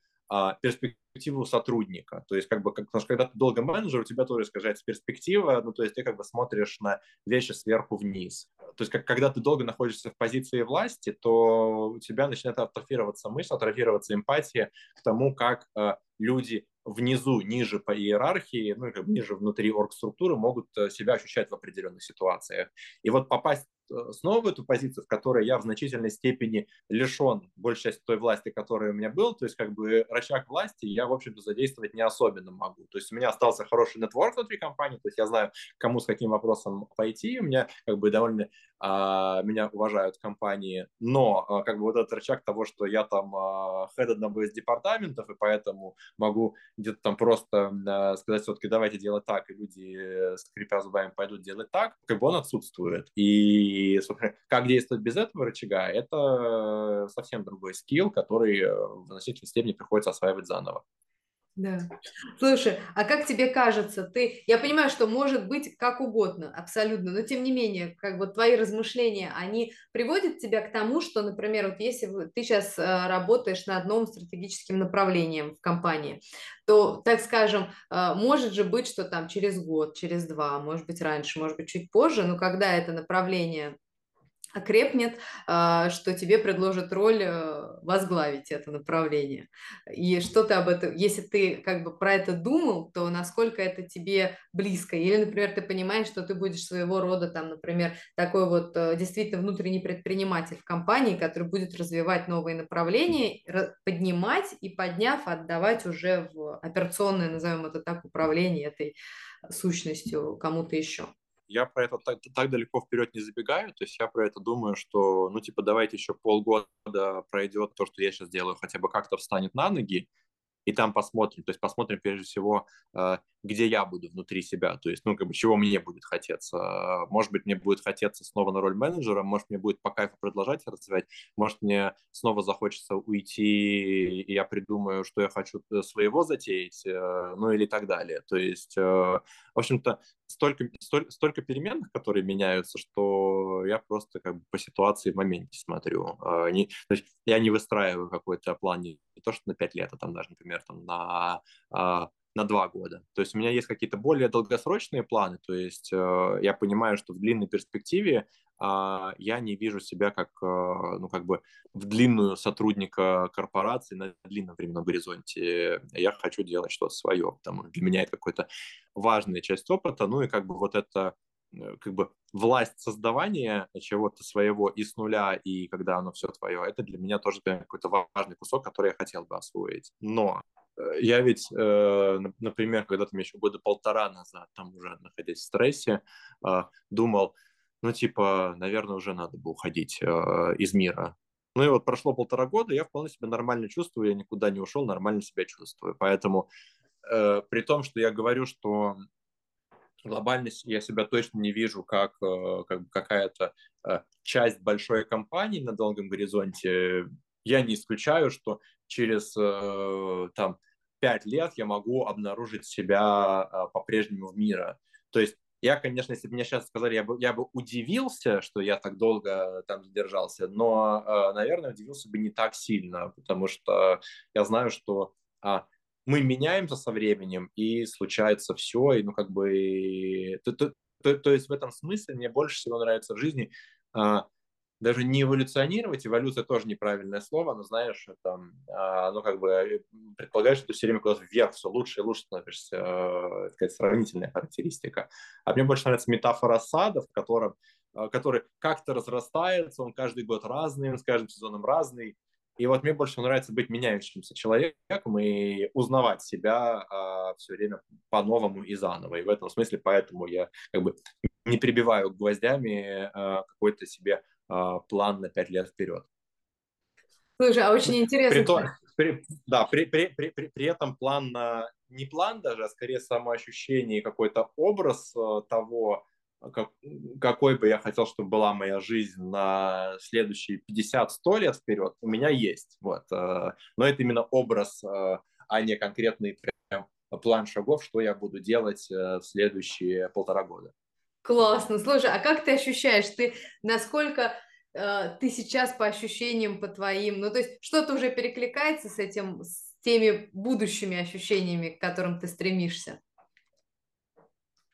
перспективу сотрудника. То есть, как бы, как, потому что когда ты долго менеджер, у тебя тоже искажается перспектива, ну, то есть ты как бы смотришь на вещи сверху вниз. То есть, как, когда ты долго находишься в позиции власти, то у тебя начинает атрофироваться мысль, атрофироваться эмпатия к тому, как э, люди внизу, ниже по иерархии, ну, как бы ниже внутри оргструктуры могут э, себя ощущать в определенных ситуациях. И вот попасть снова в эту позицию, в которой я в значительной степени лишен большей части той власти, которая у меня был, то есть как бы рычаг власти я, в общем-то, задействовать не особенно могу. То есть у меня остался хороший нетворк внутри компании, то есть я знаю, кому с каким вопросом пойти, у меня как бы довольно а, меня уважают компании, но а, как бы вот этот рычаг того, что я там а, хед одного из департаментов, и поэтому могу где-то там просто а, сказать все-таки давайте делать так, и люди, скрипя зубами, пойдут делать так, как бы он отсутствует. И, собственно, как действовать без этого рычага, это совсем другой скилл, который э, в значительной степени приходится осваивать заново. Да. Слушай, а как тебе кажется, ты, я понимаю, что может быть как угодно, абсолютно, но тем не менее, как вот твои размышления, они приводят тебя к тому, что, например, вот если ты сейчас э, работаешь на одном стратегическим направлением в компании, то, так скажем, э, может же быть, что там через год, через два, может быть раньше, может быть чуть позже, но когда это направление окрепнет, а, что тебе предложат роль э, возглавить это направление. И что ты об этом, если ты как бы про это думал, то насколько это тебе близко? Или, например, ты понимаешь, что ты будешь своего рода, там, например, такой вот э, действительно внутренний предприниматель в компании, который будет развивать новые направления, поднимать и подняв, отдавать уже в операционное, назовем это так, управление этой сущностью кому-то еще я про это так, так далеко вперед не забегаю, то есть я про это думаю, что, ну, типа, давайте еще полгода пройдет то, что я сейчас делаю, хотя бы как-то встанет на ноги, и там посмотрим. То есть посмотрим прежде всего, э, где я буду внутри себя, то есть, ну, как бы, чего мне будет хотеться. Может быть, мне будет хотеться снова на роль менеджера, может, мне будет по кайфу продолжать развивать, может, мне снова захочется уйти, и я придумаю, что я хочу э, своего затеять, э, ну, или так далее. То есть, в общем-то, столько, столько, столько переменных, которые меняются, что я просто как бы по ситуации в моменте смотрю. А, не, то есть я не выстраиваю какой-то план не то, что на 5 лет, а там даже, например, там на а, на два года. То есть у меня есть какие-то более долгосрочные планы, то есть э, я понимаю, что в длинной перспективе э, я не вижу себя как, э, ну, как бы в длинную сотрудника корпорации на длинном временном горизонте. Я хочу делать что-то свое, потому что для меня это какая-то важная часть опыта, ну и как бы вот это э, как бы власть создавания чего-то своего и с нуля, и когда оно все твое, это для меня тоже какой-то важный кусок, который я хотел бы освоить. Но я ведь, э, например, когда-то еще года полтора назад, там уже находясь в стрессе, э, думал, ну, типа, наверное, уже надо бы уходить э, из мира. Ну и вот прошло полтора года, я вполне себя нормально чувствую, я никуда не ушел, нормально себя чувствую. Поэтому при том, что я говорю, что глобальность я себя точно не вижу как, как какая-то часть большой компании на долгом горизонте, я не исключаю, что через там пять лет я могу обнаружить себя а, по-прежнему в мире. То есть я, конечно, если бы мне сейчас сказали, я бы, я бы удивился, что я так долго там задержался, но, а, наверное, удивился бы не так сильно, потому что я знаю, что а, мы меняемся со временем, и случается все, и ну как бы... То, то, то, то есть в этом смысле мне больше всего нравится в жизни даже не эволюционировать, эволюция тоже неправильное слово, но знаешь, это, а, ну, как бы э, предполагаешь, что ты все время куда-то вверх, все лучше и лучше становишься, э, такая сравнительная характеристика. А мне больше нравится метафора сада, в котором, э, который как-то разрастается, он каждый год разный, он с каждым сезоном разный, и вот мне больше нравится быть меняющимся человеком и узнавать себя а, все время по-новому и заново. И в этом смысле поэтому я как бы не прибиваю гвоздями а, какой-то себе а, план на пять лет вперед. Слушай, а очень интересно. При то, при, да, при, при, при, при, при этом план, на, не план даже, а скорее самоощущение и какой-то образ э, того, как, какой бы я хотел, чтобы была моя жизнь на следующие 50-100 лет вперед, у меня есть. Вот. Э, но это именно образ, а не конкретный прям план шагов, что я буду делать в следующие полтора года. Классно. Слушай, а как ты ощущаешь, ты насколько э, ты сейчас по ощущениям, по твоим, ну то есть что-то уже перекликается с этим, с теми будущими ощущениями, к которым ты стремишься?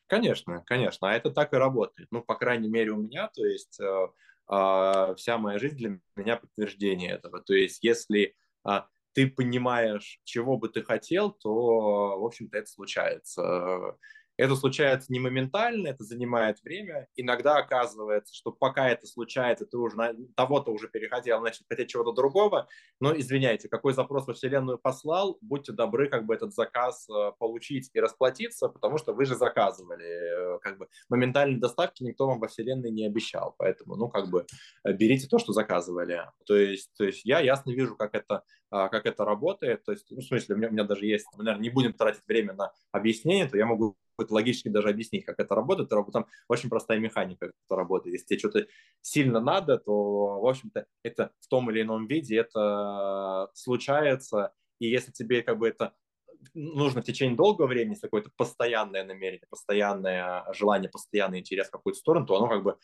Конечно, конечно, а это так и работает. Ну, по крайней мере, у меня, то есть э, э, вся моя жизнь для меня подтверждение этого. То есть если э, ты понимаешь, чего бы ты хотел, то, в общем-то, это случается. Это случается не моментально, это занимает время. Иногда оказывается, что пока это случается, ты уже того-то уже переходил, значит, хотеть чего-то другого. Но, извиняйте, какой запрос во Вселенную послал, будьте добры как бы этот заказ э, получить и расплатиться, потому что вы же заказывали. Э, как бы моментальной доставки никто вам во Вселенной не обещал. Поэтому, ну, как бы э, берите то, что заказывали. То есть, то есть я ясно вижу, как это а, как это работает. То есть, ну, в смысле, у меня, у меня даже есть, мы, наверное, не будем тратить время на объяснение, то я могу логически даже объяснить, как это работает. Там очень простая механика, как это работает. Если тебе что-то сильно надо, то, в общем-то, это в том или ином виде это случается. И если тебе как бы это нужно в течение долгого времени, если какое-то постоянное намерение, постоянное желание, постоянный интерес в какую-то сторону, то оно как бы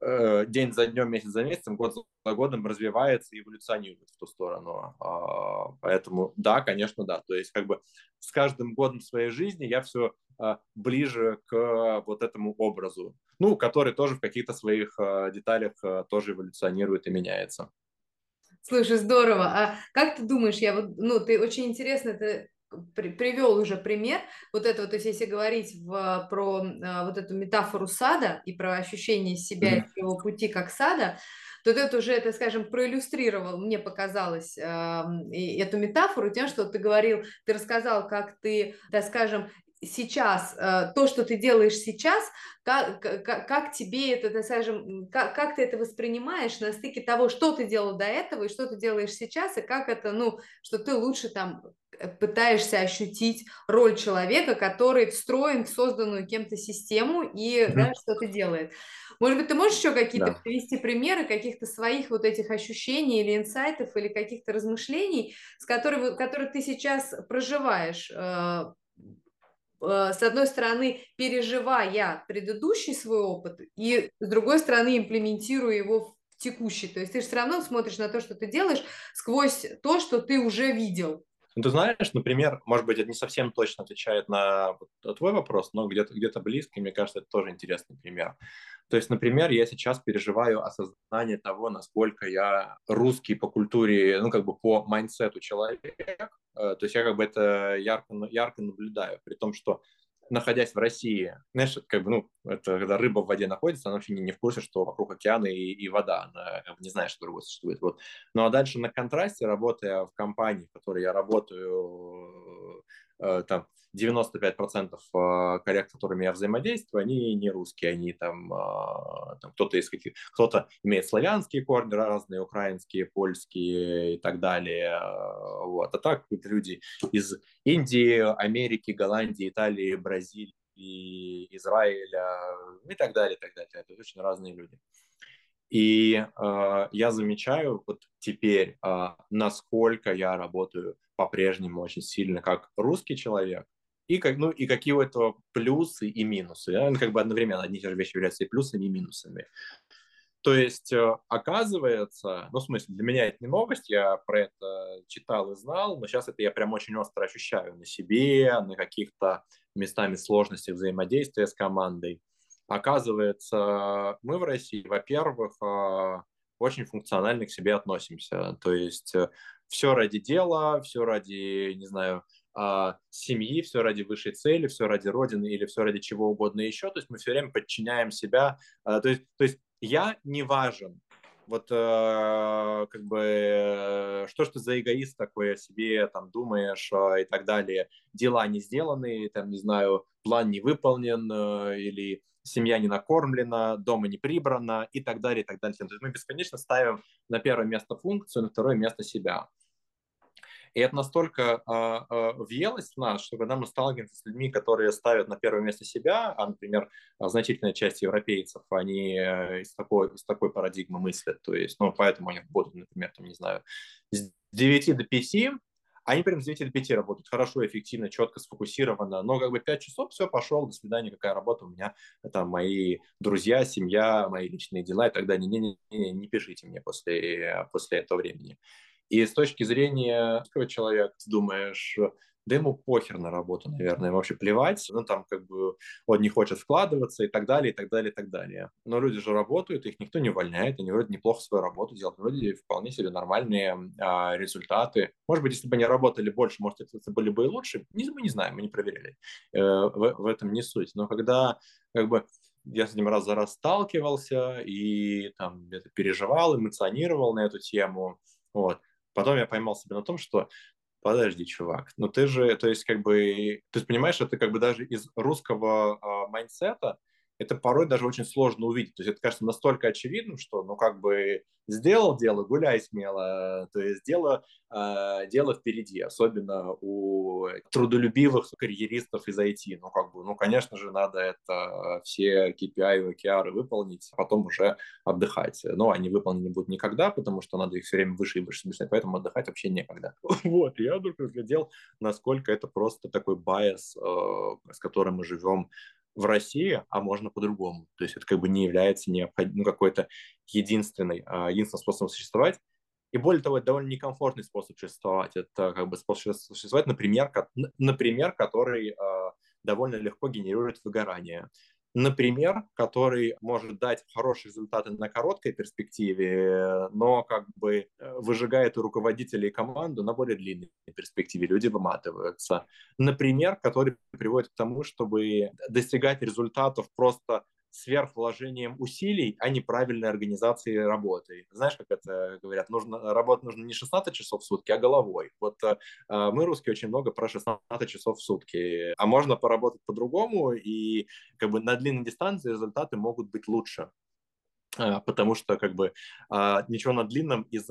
э, день за днем, месяц за месяцем, год за годом развивается и эволюционирует в ту сторону. А, поэтому да, конечно, да. То есть как бы с каждым годом своей жизни я все а, ближе к вот этому образу, ну, который тоже в каких-то своих а, деталях а, тоже эволюционирует и меняется. Слушай, здорово. А как ты думаешь, я вот, ну, ты очень интересно это при, привел уже пример. Вот этого, то есть если говорить в, про а, вот эту метафору сада и про ощущение себя и своего пути как сада, то ты уже это, скажем, проиллюстрировал, мне показалось, э, эту метафору тем, что ты говорил, ты рассказал, как ты, так скажем, сейчас, э, то, что ты делаешь сейчас, как, как, как тебе это, так скажем, как, как ты это воспринимаешь на стыке того, что ты делал до этого и что ты делаешь сейчас, и как это, ну, что ты лучше там э, пытаешься ощутить роль человека, который встроен в созданную кем-то систему и mm-hmm. да, что-то делает. Может быть, ты можешь еще какие-то да. привести примеры каких-то своих вот этих ощущений или инсайтов или каких-то размышлений, с которыми, которые ты сейчас проживаешь э, с одной стороны, переживая предыдущий свой опыт, и с другой стороны, имплементируя его в текущий. То есть ты же все равно смотришь на то, что ты делаешь, сквозь то, что ты уже видел. Ну, ты знаешь, например, может быть, это не совсем точно отвечает на твой вопрос, но где-то где близко, мне кажется, это тоже интересный пример. То есть, например, я сейчас переживаю осознание того, насколько я русский по культуре, ну, как бы по mindset'у человек. Э, то есть я как бы это ярко, ярко наблюдаю, при том, что находясь в России, знаешь, как бы, ну, это когда рыба в воде находится, она вообще не, не в курсе, что вокруг океана и, и вода, она как бы, не знает, что другое существует. Вот. Ну а дальше на контрасте, работая в компании, в которой я работаю, э, там 95% э, коллег, с которыми я взаимодействую, они не русские, они там, э, там кто-то из каких, кто-то имеет славянские корни, разные украинские, польские и так далее. Вот. А так люди из Индии, Америки, Голландии, Италии, Бразилии, Израиля и так далее, и так далее. Это очень разные люди. И э, я замечаю вот теперь, э, насколько я работаю по-прежнему очень сильно как русский человек, и, как, ну, и какие у этого плюсы и минусы. Да? Как бы одновременно одни и те же вещи являются и плюсами, и минусами. То есть, э, оказывается, ну, в смысле, для меня это не новость, я про это читал и знал, но сейчас это я прям очень остро ощущаю на себе, на каких-то местами сложностях взаимодействия с командой. Оказывается, мы в России, во-первых, э, очень функционально к себе относимся. То есть э, все ради дела, все ради, не знаю, семьи, все ради высшей цели, все ради родины или все ради чего угодно еще. То есть мы все время подчиняем себя. А, то есть, то есть я не важен. Вот э, как бы что ж ты за эгоист такой о себе там думаешь и так далее. Дела не сделаны, там не знаю, план не выполнен или семья не накормлена, дома не прибрано и так далее, и так далее. То есть мы бесконечно ставим на первое место функцию, на второе место себя. И это настолько э, э, въелось в нас, что когда мы сталкиваемся с людьми, которые ставят на первое место себя, а, например, значительная часть европейцев, они э, из такой, из такой парадигмы мыслят, то есть, ну, поэтому они работают, например, там, не знаю, с 9 до 5, Они прям с 9 до 5 работают хорошо, эффективно, четко, сфокусированно, но как бы 5 часов, все, пошел, до свидания, какая работа у меня, там мои друзья, семья, мои личные дела и так далее. Не-не-не, не пишите мне после, после этого времени. И с точки зрения человека, ты думаешь, да ему похер на работу, наверное, вообще плевать, ну, там, как бы, он не хочет вкладываться и так далее, и так далее, и так далее. Но люди же работают, их никто не увольняет, они вроде неплохо свою работу делают, вроде вполне себе нормальные а, результаты. Может быть, если бы они работали больше, может, это были бы и лучше, не, мы не знаем, мы не проверяли. Э, в, в этом не суть. Но когда, как бы, я с ним раз за раз сталкивался и там переживал, эмоционировал на эту тему, вот. Потом я поймал себя на том, что подожди, чувак, ну ты же, то есть как бы, ты понимаешь, это как бы даже из русского э, mindset'а, это порой даже очень сложно увидеть. То есть это кажется настолько очевидным, что, ну, как бы сделал дело, гуляй смело. То есть дело, э, дело впереди, особенно у трудолюбивых карьеристов из IT. Ну, как бы, ну, конечно же, надо это все KPI и OKR выполнить, а потом уже отдыхать. Но они выполнены будут никогда, потому что надо их все время выше и выше смешать, поэтому отдыхать вообще некогда. <laughs> Вот, я вдруг разглядел, насколько это просто такой байс, э, с которым мы живем в России, а можно по-другому. То есть это как бы не является необходимым, ну, какой-то единственный, а, единственным способом существовать. И более того, это довольно некомфортный способ существовать. Это как бы способ существовать, например, например который э, довольно легко генерирует выгорание например, который может дать хорошие результаты на короткой перспективе, но как бы э, выжигает у руководителей команду на более длинной перспективе. Люди выматываются. Например, который приводит к тому, чтобы достигать результатов просто сверхвложением усилий, а не правильной организацией работы. Знаешь, как это говорят, нужно, работать нужно не 16 часов в сутки, а головой. Вот э, мы, русские, очень много про 16 часов в сутки, а можно поработать по-другому, и как бы на длинной дистанции результаты могут быть лучше. А, потому что как бы а, ничего на длинном из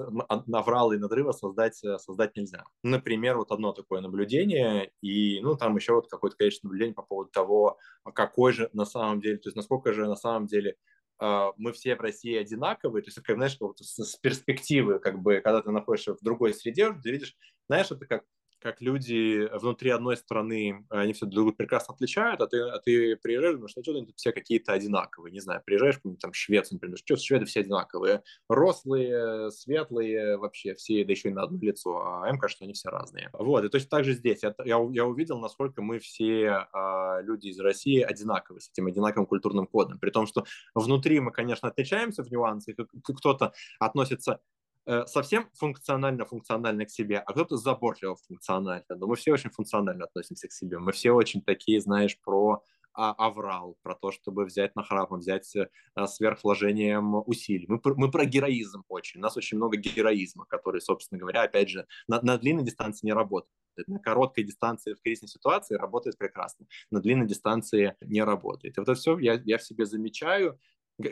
наврала и надрыва создать, э, создать нельзя. Например, вот одно такое наблюдение, и ну там еще вот какое-то, конечно, наблюдение по поводу того, а какой же на самом деле, то есть насколько же на самом деле мы все в России одинаковые, то есть, как, знаешь, вот с перспективы, как бы, когда ты находишься в другой среде, ты видишь, знаешь, это как как люди внутри одной страны, они все друг друга прекрасно отличают, а ты, а ты приезжаешь, думаешь, что что все какие-то одинаковые, не знаю, приезжаешь в там Швецию, например, что шведы все одинаковые, рослые, светлые, вообще все, да еще и на одно лицо, а им кажется, что они все разные. Вот, и точно так же здесь. Я, я, я увидел, насколько мы все а, люди из России одинаковы, с этим одинаковым культурным кодом, при том, что внутри мы, конечно, отличаемся в нюансах, кто-то относится Э, совсем функционально-функционально к себе, а кто-то заботливо функционально. Но мы все очень функционально относимся к себе. Мы все очень такие, знаешь, про а, аврал, про то, чтобы взять на храпом, взять а, сверхвложением усилий. Мы, мы про героизм очень. У нас очень много героизма, который, собственно говоря, опять же, на, на длинной дистанции не работает. На короткой дистанции в кризисной ситуации работает прекрасно. На длинной дистанции не работает. И вот это все я, я в себе замечаю,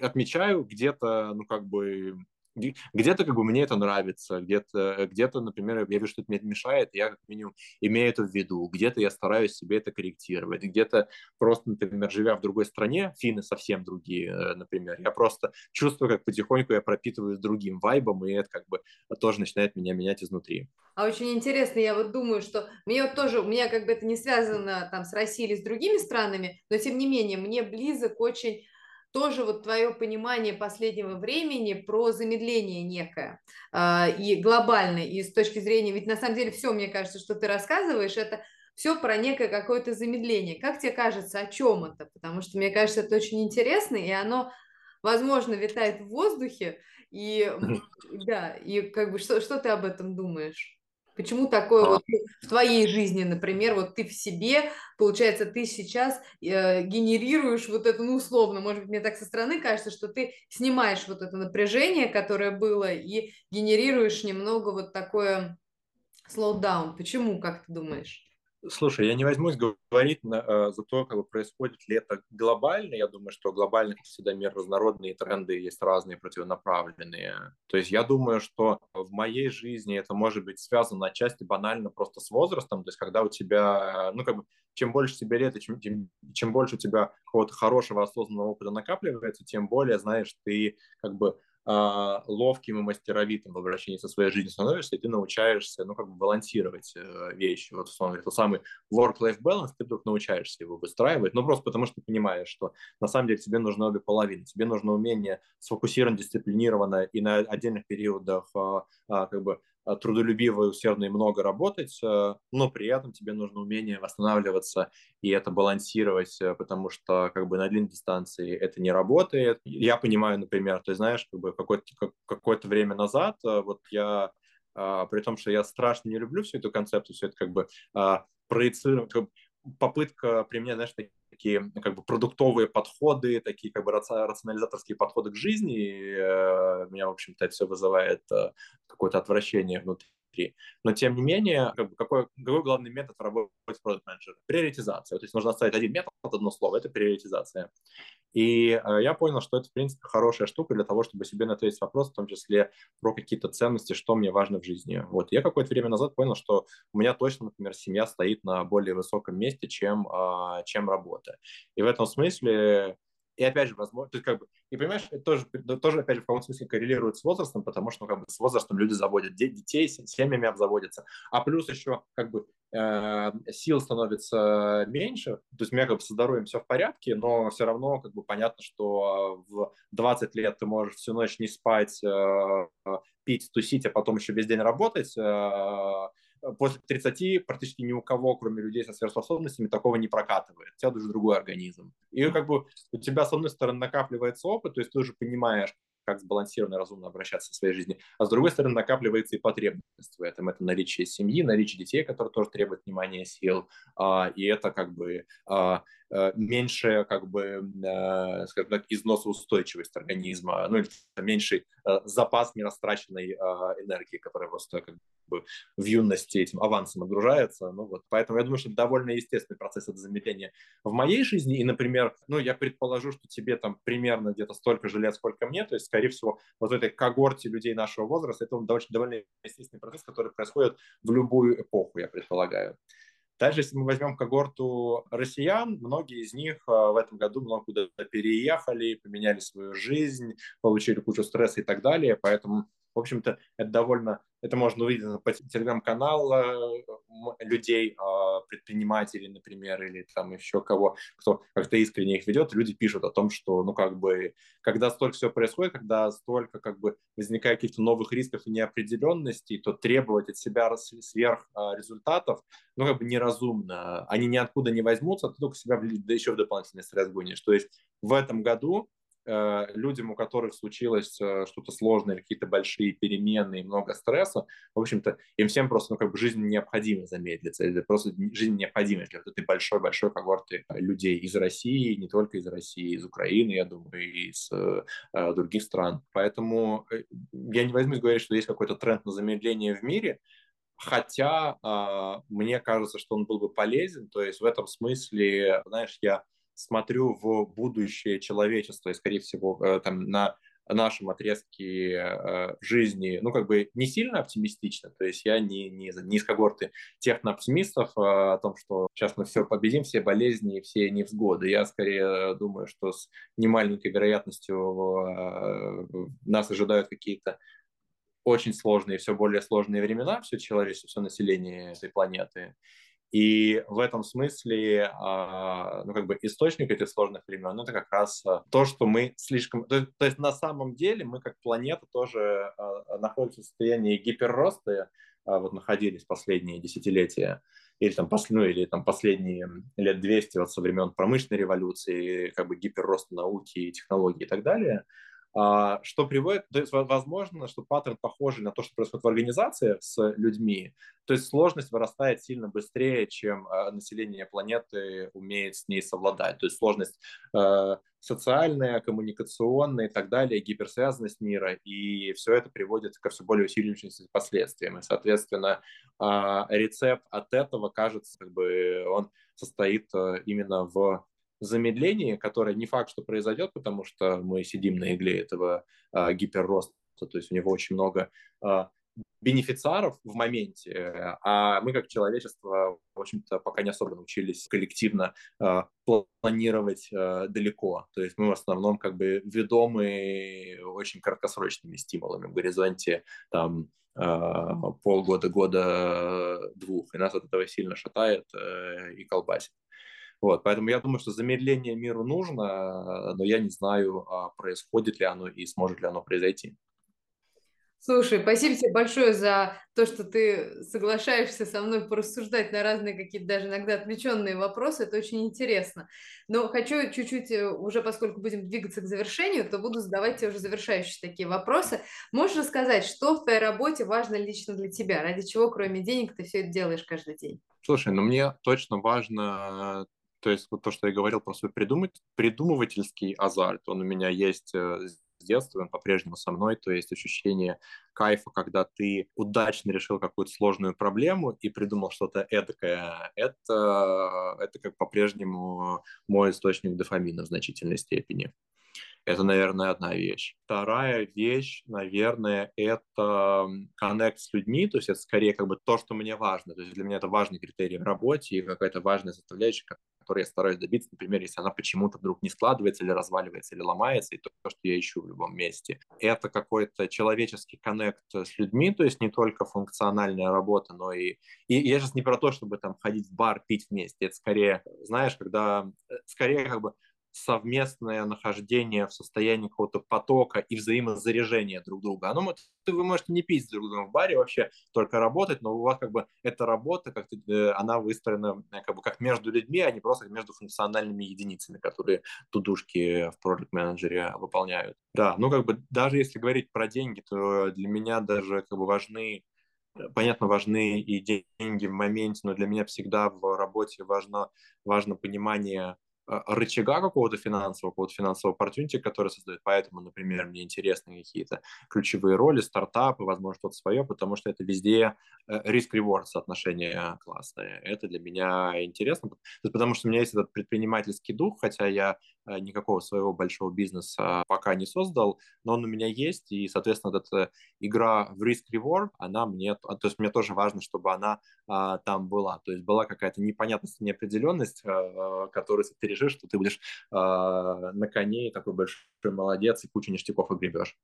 отмечаю где-то, ну, как бы где-то как бы мне это нравится, где-то, где-то, например, я вижу, что это мне мешает, я как минимум имею это в виду, где-то я стараюсь себе это корректировать, где-то просто, например, живя в другой стране, финны совсем другие, э, например, я просто чувствую, как потихоньку я пропитываюсь другим вайбом, и это как бы тоже начинает меня менять изнутри. А очень интересно, я вот думаю, что мне вот тоже, у меня как бы это не связано там с Россией или с другими странами, но тем не менее, мне близок очень тоже вот твое понимание последнего времени про замедление некое э, и глобальное, и с точки зрения, ведь на самом деле все, мне кажется, что ты рассказываешь, это все про некое какое-то замедление. Как тебе кажется, о чем это? Потому что мне кажется, это очень интересно, и оно, возможно, витает в воздухе, и да, и как бы что, что ты об этом думаешь? Почему такое а. вот в твоей жизни, например, вот ты в себе, получается, ты сейчас э, генерируешь вот это, ну, условно, может быть, мне так со стороны кажется, что ты снимаешь вот это напряжение, которое было, и генерируешь немного вот такое slowdown. Почему, как ты думаешь? Слушай, я не возьмусь говорить на, э, за то, как бы происходит ли это глобально. Я думаю, что глобально всегда мир разнородный, и тренды есть разные, противонаправленные. То есть я думаю, что в моей жизни это может быть связано отчасти банально просто с возрастом. То есть когда у тебя, ну как бы, чем больше тебе лет, и чем, чем, чем больше у тебя какого-то хорошего осознанного опыта накапливается, тем более, знаешь, ты как бы ловким и мастеровитым в обращении со своей жизнью становишься, и ты научаешься, ну, как бы балансировать э, вещи. Вот, условно говоря, тот самый work-life balance, ты вдруг научаешься его выстраивать, ну, просто потому что ты понимаешь, что на самом деле тебе нужны обе половины. Тебе нужно умение сфокусировано, дисциплинированно и на отдельных периодах а, а, как бы трудолюбиво и усердно и много работать, э, но при этом тебе нужно умение восстанавливаться и это балансировать, э, потому что как бы на длинной дистанции это не работает. Я понимаю, например, ты знаешь, как бы какое-то, время назад вот я при том, что я страшно не люблю всю эту концепцию, все это как бы проецировать, попытка применять, знаешь, как бы продуктовые подходы, такие как бы рационализаторские подходы к жизни. И, э, меня, в общем-то, это все вызывает э, какое-то отвращение внутри. Но, тем не менее, как бы, какой, какой главный метод работы продукт менеджера? Приоритизация. То есть нужно оставить один метод, одно слово, это приоритизация. И э, я понял, что это, в принципе, хорошая штука для того, чтобы себе ответить вопрос, в том числе про какие-то ценности, что мне важно в жизни. Вот я какое-то время назад понял, что у меня точно, например, семья стоит на более высоком месте, чем, э, чем работа. И в этом смысле и опять же, возможно, то есть как бы, и понимаешь, это тоже, тоже опять же в каком-то смысле коррелирует с возрастом, потому что ну, как бы с возрастом люди заводят детей, семьями обзаводятся, а плюс еще как бы э, сил становится меньше, то есть у меня как бы со здоровьем все в порядке, но все равно как бы понятно, что в 20 лет ты можешь всю ночь не спать, э, пить, тусить, а потом еще весь день работать, э, после 30 практически ни у кого, кроме людей со сверхспособностями, такого не прокатывает. У тебя уже другой организм. И как бы у тебя, с одной стороны, накапливается опыт, то есть ты уже понимаешь, как сбалансированно и разумно обращаться в своей жизни, а с другой стороны накапливается и потребность в этом. Это наличие семьи, наличие детей, которые тоже требуют внимания, сил, а, и это как бы а, а, меньше как бы, скажем так, износоустойчивость организма, ну или меньший запас нерастраченной энергии, которая просто как бы в юности этим авансом отгружается. Ну вот, поэтому я думаю, что это довольно естественный процесс от замедления в моей жизни. И, например, ну я предположу, что тебе там примерно где-то столько же лет, сколько мне, то есть скорее всего, вот в этой когорте людей нашего возраста, это довольно, довольно естественный процесс, который происходит в любую эпоху, я предполагаю. Также, если мы возьмем когорту россиян, многие из них а, в этом году много куда переехали, поменяли свою жизнь, получили кучу стресса и так далее. Поэтому в общем-то, это довольно, это можно увидеть по телеграм-канал людей, а, предпринимателей, например, или там еще кого, кто как-то искренне их ведет, люди пишут о том, что, ну, как бы, когда столько всего происходит, когда столько, как бы, возникает каких-то новых рисков и неопределенностей, то требовать от себя сверх а, результатов, ну, как бы неразумно. Они ниоткуда не возьмутся, а ты только себя да еще в дополнительный стресс гонишь. То есть в этом году Э, людям, у которых случилось э, что-то сложное, какие-то большие перемены и много стресса, в общем-то, им всем просто ну, как бы жизнь необходимо замедлиться. Это просто жизнь необходима для вот этой большой-большой когорты людей из России, не только из России, из Украины, я думаю, и из э, других стран. Поэтому э, я не возьмусь говорить, что есть какой-то тренд на замедление в мире, Хотя э, мне кажется, что он был бы полезен. То есть в этом смысле, знаешь, я смотрю в будущее человечества и, скорее всего, э, там на нашем отрезке э, жизни, ну, как бы не сильно оптимистично, то есть я не, не, не из когорты технооптимистов а, о том, что сейчас мы все победим, все болезни, все невзгоды. Я скорее думаю, что с немаленькой вероятностью э, нас ожидают какие-то очень сложные, все более сложные времена, все человечество, все население этой планеты. И в этом смысле, а, ну, как бы источник этих сложных времен, это как раз а, то, что мы слишком... То, то есть на самом деле мы как планета тоже а, находимся в состоянии гиперроста, вот находились последние десятилетия, или там, ну, или там последние лет 200 вот со времен промышленной революции, как бы гиперроста науки, технологий и так далее – что приводит, то есть возможно, что паттерн похожий на то, что происходит в организации с людьми, то есть сложность вырастает сильно быстрее, чем а, население планеты умеет с ней совладать, то есть сложность э, социальная, коммуникационная и так далее, гиперсвязанность мира, и все это приводит ко все более усиливающимся последствиям, и, соответственно, а, рецепт от этого, кажется, как бы он состоит именно в замедление, которое не факт, что произойдет, потому что мы сидим на игле этого а, гиперроста, то есть у него очень много а, бенефициаров в моменте, а мы как человечество, в общем-то, пока не особо научились коллективно э, планировать э, далеко. То есть мы в основном как бы ведомы очень краткосрочными стимулами в горизонте там э, полгода, года, двух, и нас от этого сильно шатает э, и колбасит. Вот, поэтому я думаю, что замедление миру нужно, но я не знаю, а происходит ли оно и сможет ли оно произойти. Слушай, спасибо тебе большое за то, что ты соглашаешься со мной порассуждать на разные какие-то даже иногда отвлеченные вопросы. Это очень интересно. Но хочу чуть-чуть, э, уже поскольку будем двигаться к завершению, то буду задавать тебе уже завершающие такие вопросы. Можешь рассказать, что в твоей работе важно лично для тебя? Ради чего, кроме денег, ты все это делаешь каждый день? Слушай, ну мне точно важно то есть вот то, что я говорил про свой придумать, придумывательский азарт, он у меня есть э, с детства, он по-прежнему со мной, то есть ощущение кайфа, когда ты удачно решил какую-то сложную проблему и придумал что-то эдакое, это, это как по-прежнему мой источник дофамина в значительной степени. Это, наверное, одна вещь. Вторая вещь, наверное, это коннект с людьми, то есть это скорее как бы то, что мне важно. То есть для меня это важный критерий в работе и какая-то важная составляющая, которой я стараюсь добиться, например, если она почему-то вдруг не складывается или разваливается, или ломается, и то, что я ищу в любом месте. Это какой-то человеческий коннект с людьми, то есть не только функциональная работа, но и... И я сейчас не про то, чтобы там ходить в бар, пить вместе, это скорее, знаешь, когда... Э, скорее как бы совместное нахождение в состоянии какого-то потока и взаимозаряжения друг друга. Оно, вы можете не пить друг другом в баре вообще, только работать, но у вас как бы эта работа, как э, она выстроена э, как бы как между людьми, а не просто между функциональными единицами, которые тудушки в Project менеджере выполняют. Да, ну как бы даже если говорить про деньги, то для меня даже как бы важны э, понятно, важны и деньги в моменте, но для меня всегда в работе важно, важно понимание рычага какого-то финансового, какого-то финансового opportunity, который создает. Поэтому, например, мне интересны какие-то ключевые роли, стартапы, возможно, что-то свое, потому что это везде э, риск-реворд соотношение классное. Это для меня интересно, потому что у меня есть этот предпринимательский дух, хотя я никакого своего большого бизнеса пока не создал, но он у меня есть, и, соответственно, эта игра в риск-реворд, она мне, то есть мне тоже важно, чтобы она а, там была. То есть была какая-то непонятность, неопределенность, а, которую ты решишь, что ты будешь а, на коне, такой большой молодец, и кучу ништяков огребешь.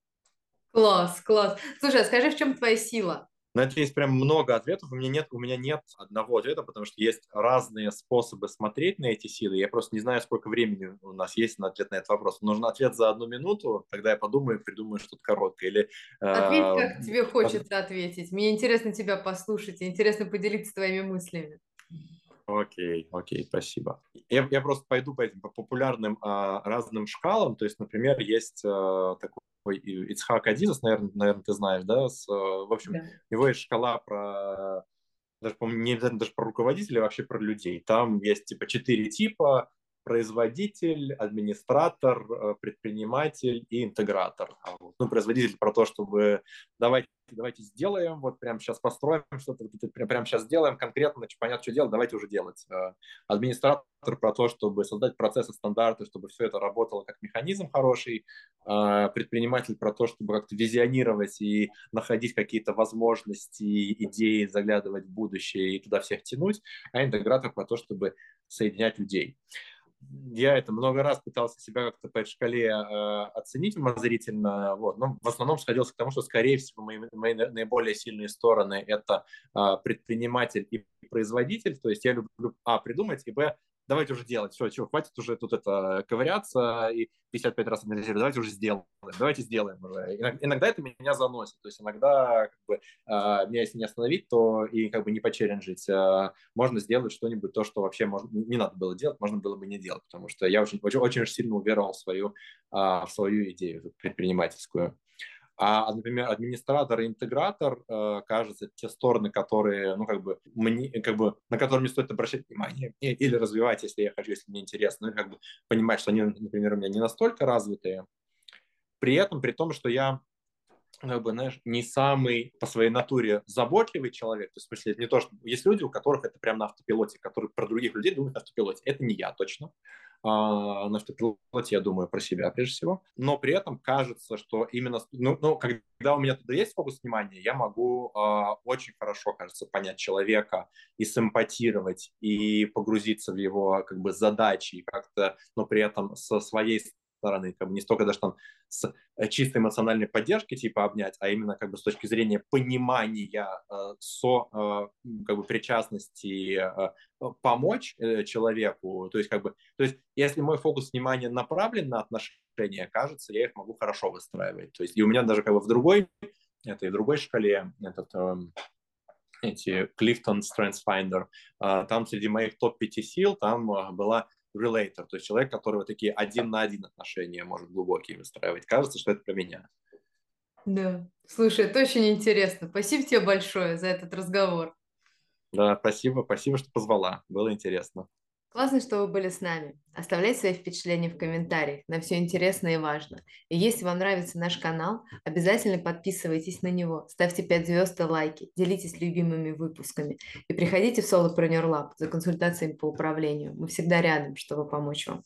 Класс, класс. Слушай, а скажи, в чем твоя сила? На это есть прям много ответов. У меня нет, у меня нет одного ответа, потому что есть разные способы смотреть на эти силы. Я просто не знаю, сколько времени у нас есть на ответ на этот вопрос. Нужен ответ за одну минуту, тогда я подумаю и придумаю что-то короткое. Или, Ответь, э, как тебе хочется от... ответить. Мне интересно тебя послушать, интересно поделиться твоими мыслями. Окей, окей, спасибо. Я, я просто пойду по этим по популярным а, разным шкалам. То есть, например, есть а, такой Ицхак Адизас, наверное, наверное, ты знаешь, да? С, а, в общем, да. у него есть шкала про даже, по не обязательно даже про руководителей, а вообще про людей. Там есть типа четыре типа производитель, администратор, э, предприниматель и интегратор. А ну, производитель про то, чтобы давайте, давайте сделаем, вот прямо сейчас построим что-то, прямо, прямо сейчас сделаем конкретно, понятно, что делать, давайте уже делать. Э, администратор про то, чтобы создать процессы, стандарты, чтобы все это работало как механизм хороший. Э, предприниматель про то, чтобы как-то визионировать и находить какие-то возможности, идеи, заглядывать в будущее и туда всех тянуть. А интегратор про то, чтобы соединять людей я это много раз пытался себя как-то по этой шкале э, оценить умозрительно, вот, но в основном сходился к тому, что, скорее всего, мои, мои наиболее сильные стороны – это э, предприниматель и производитель, то есть я люблю, а, придумать, и, б, давайте уже делать, все, чего, хватит уже тут это ковыряться и 55 раз анализировать, давайте уже сделаем, давайте сделаем уже. Иногда это меня заносит, то есть иногда как бы, а, меня если не остановить, то и как бы не почеренжить, а, можно сделать что-нибудь, то, что вообще можно, не надо было делать, можно было бы не делать, потому что я очень, очень, очень сильно уверовал в свою, в свою идею предпринимательскую. А, например, администратор и интегратор, э, кажется, те стороны, которые, ну, как бы, мне, как бы, на которые мне стоит обращать внимание или развивать, если я хочу, если мне интересно, ну, как бы понимать, что они, например, у меня не настолько развитые. При этом, при том, что я как бы, знаешь, не самый по своей натуре заботливый человек. То есть, в смысле, не то, что есть люди, у которых это прям на автопилоте, которые про других людей думают на автопилоте. Это не я точно. а, на автопилоте я думаю про себя прежде всего, но при этом кажется, что именно, ну, ну когда у меня туда есть фокус внимания, я могу э, очень хорошо, кажется, понять человека и симпатировать, и погрузиться в его как бы задачи, и как-то, но при этом со своей стороны, как бы не столько даже там с э, чистой эмоциональной поддержки типа обнять, а именно как бы с точки зрения понимания э, со э, как бы причастности помочь человеку, то есть как бы, то есть если мой фокус внимания направлен на отношения, кажется, я их могу хорошо выстраивать, то есть и у меня даже как бы в другой этой другой шкале этот э, эти Clifton Strengths Finder, там среди моих топ-5 сил там была relator, то есть человек, который вот такие один на один отношения может глубокие выстраивать. Кажется, что это про меня. Да. Слушай, это очень интересно. Спасибо тебе большое за этот разговор. Да, спасибо, спасибо, что позвала. Было интересно. Классно, что вы были с нами. Оставляйте свои впечатления в комментариях. Нам все интересно и важно. И если вам нравится наш канал, обязательно подписывайтесь на него, ставьте 5 звезд и лайки, делитесь любимыми выпусками и приходите в Solopreneur Lab за консультациями по управлению. Мы всегда рядом, чтобы помочь вам.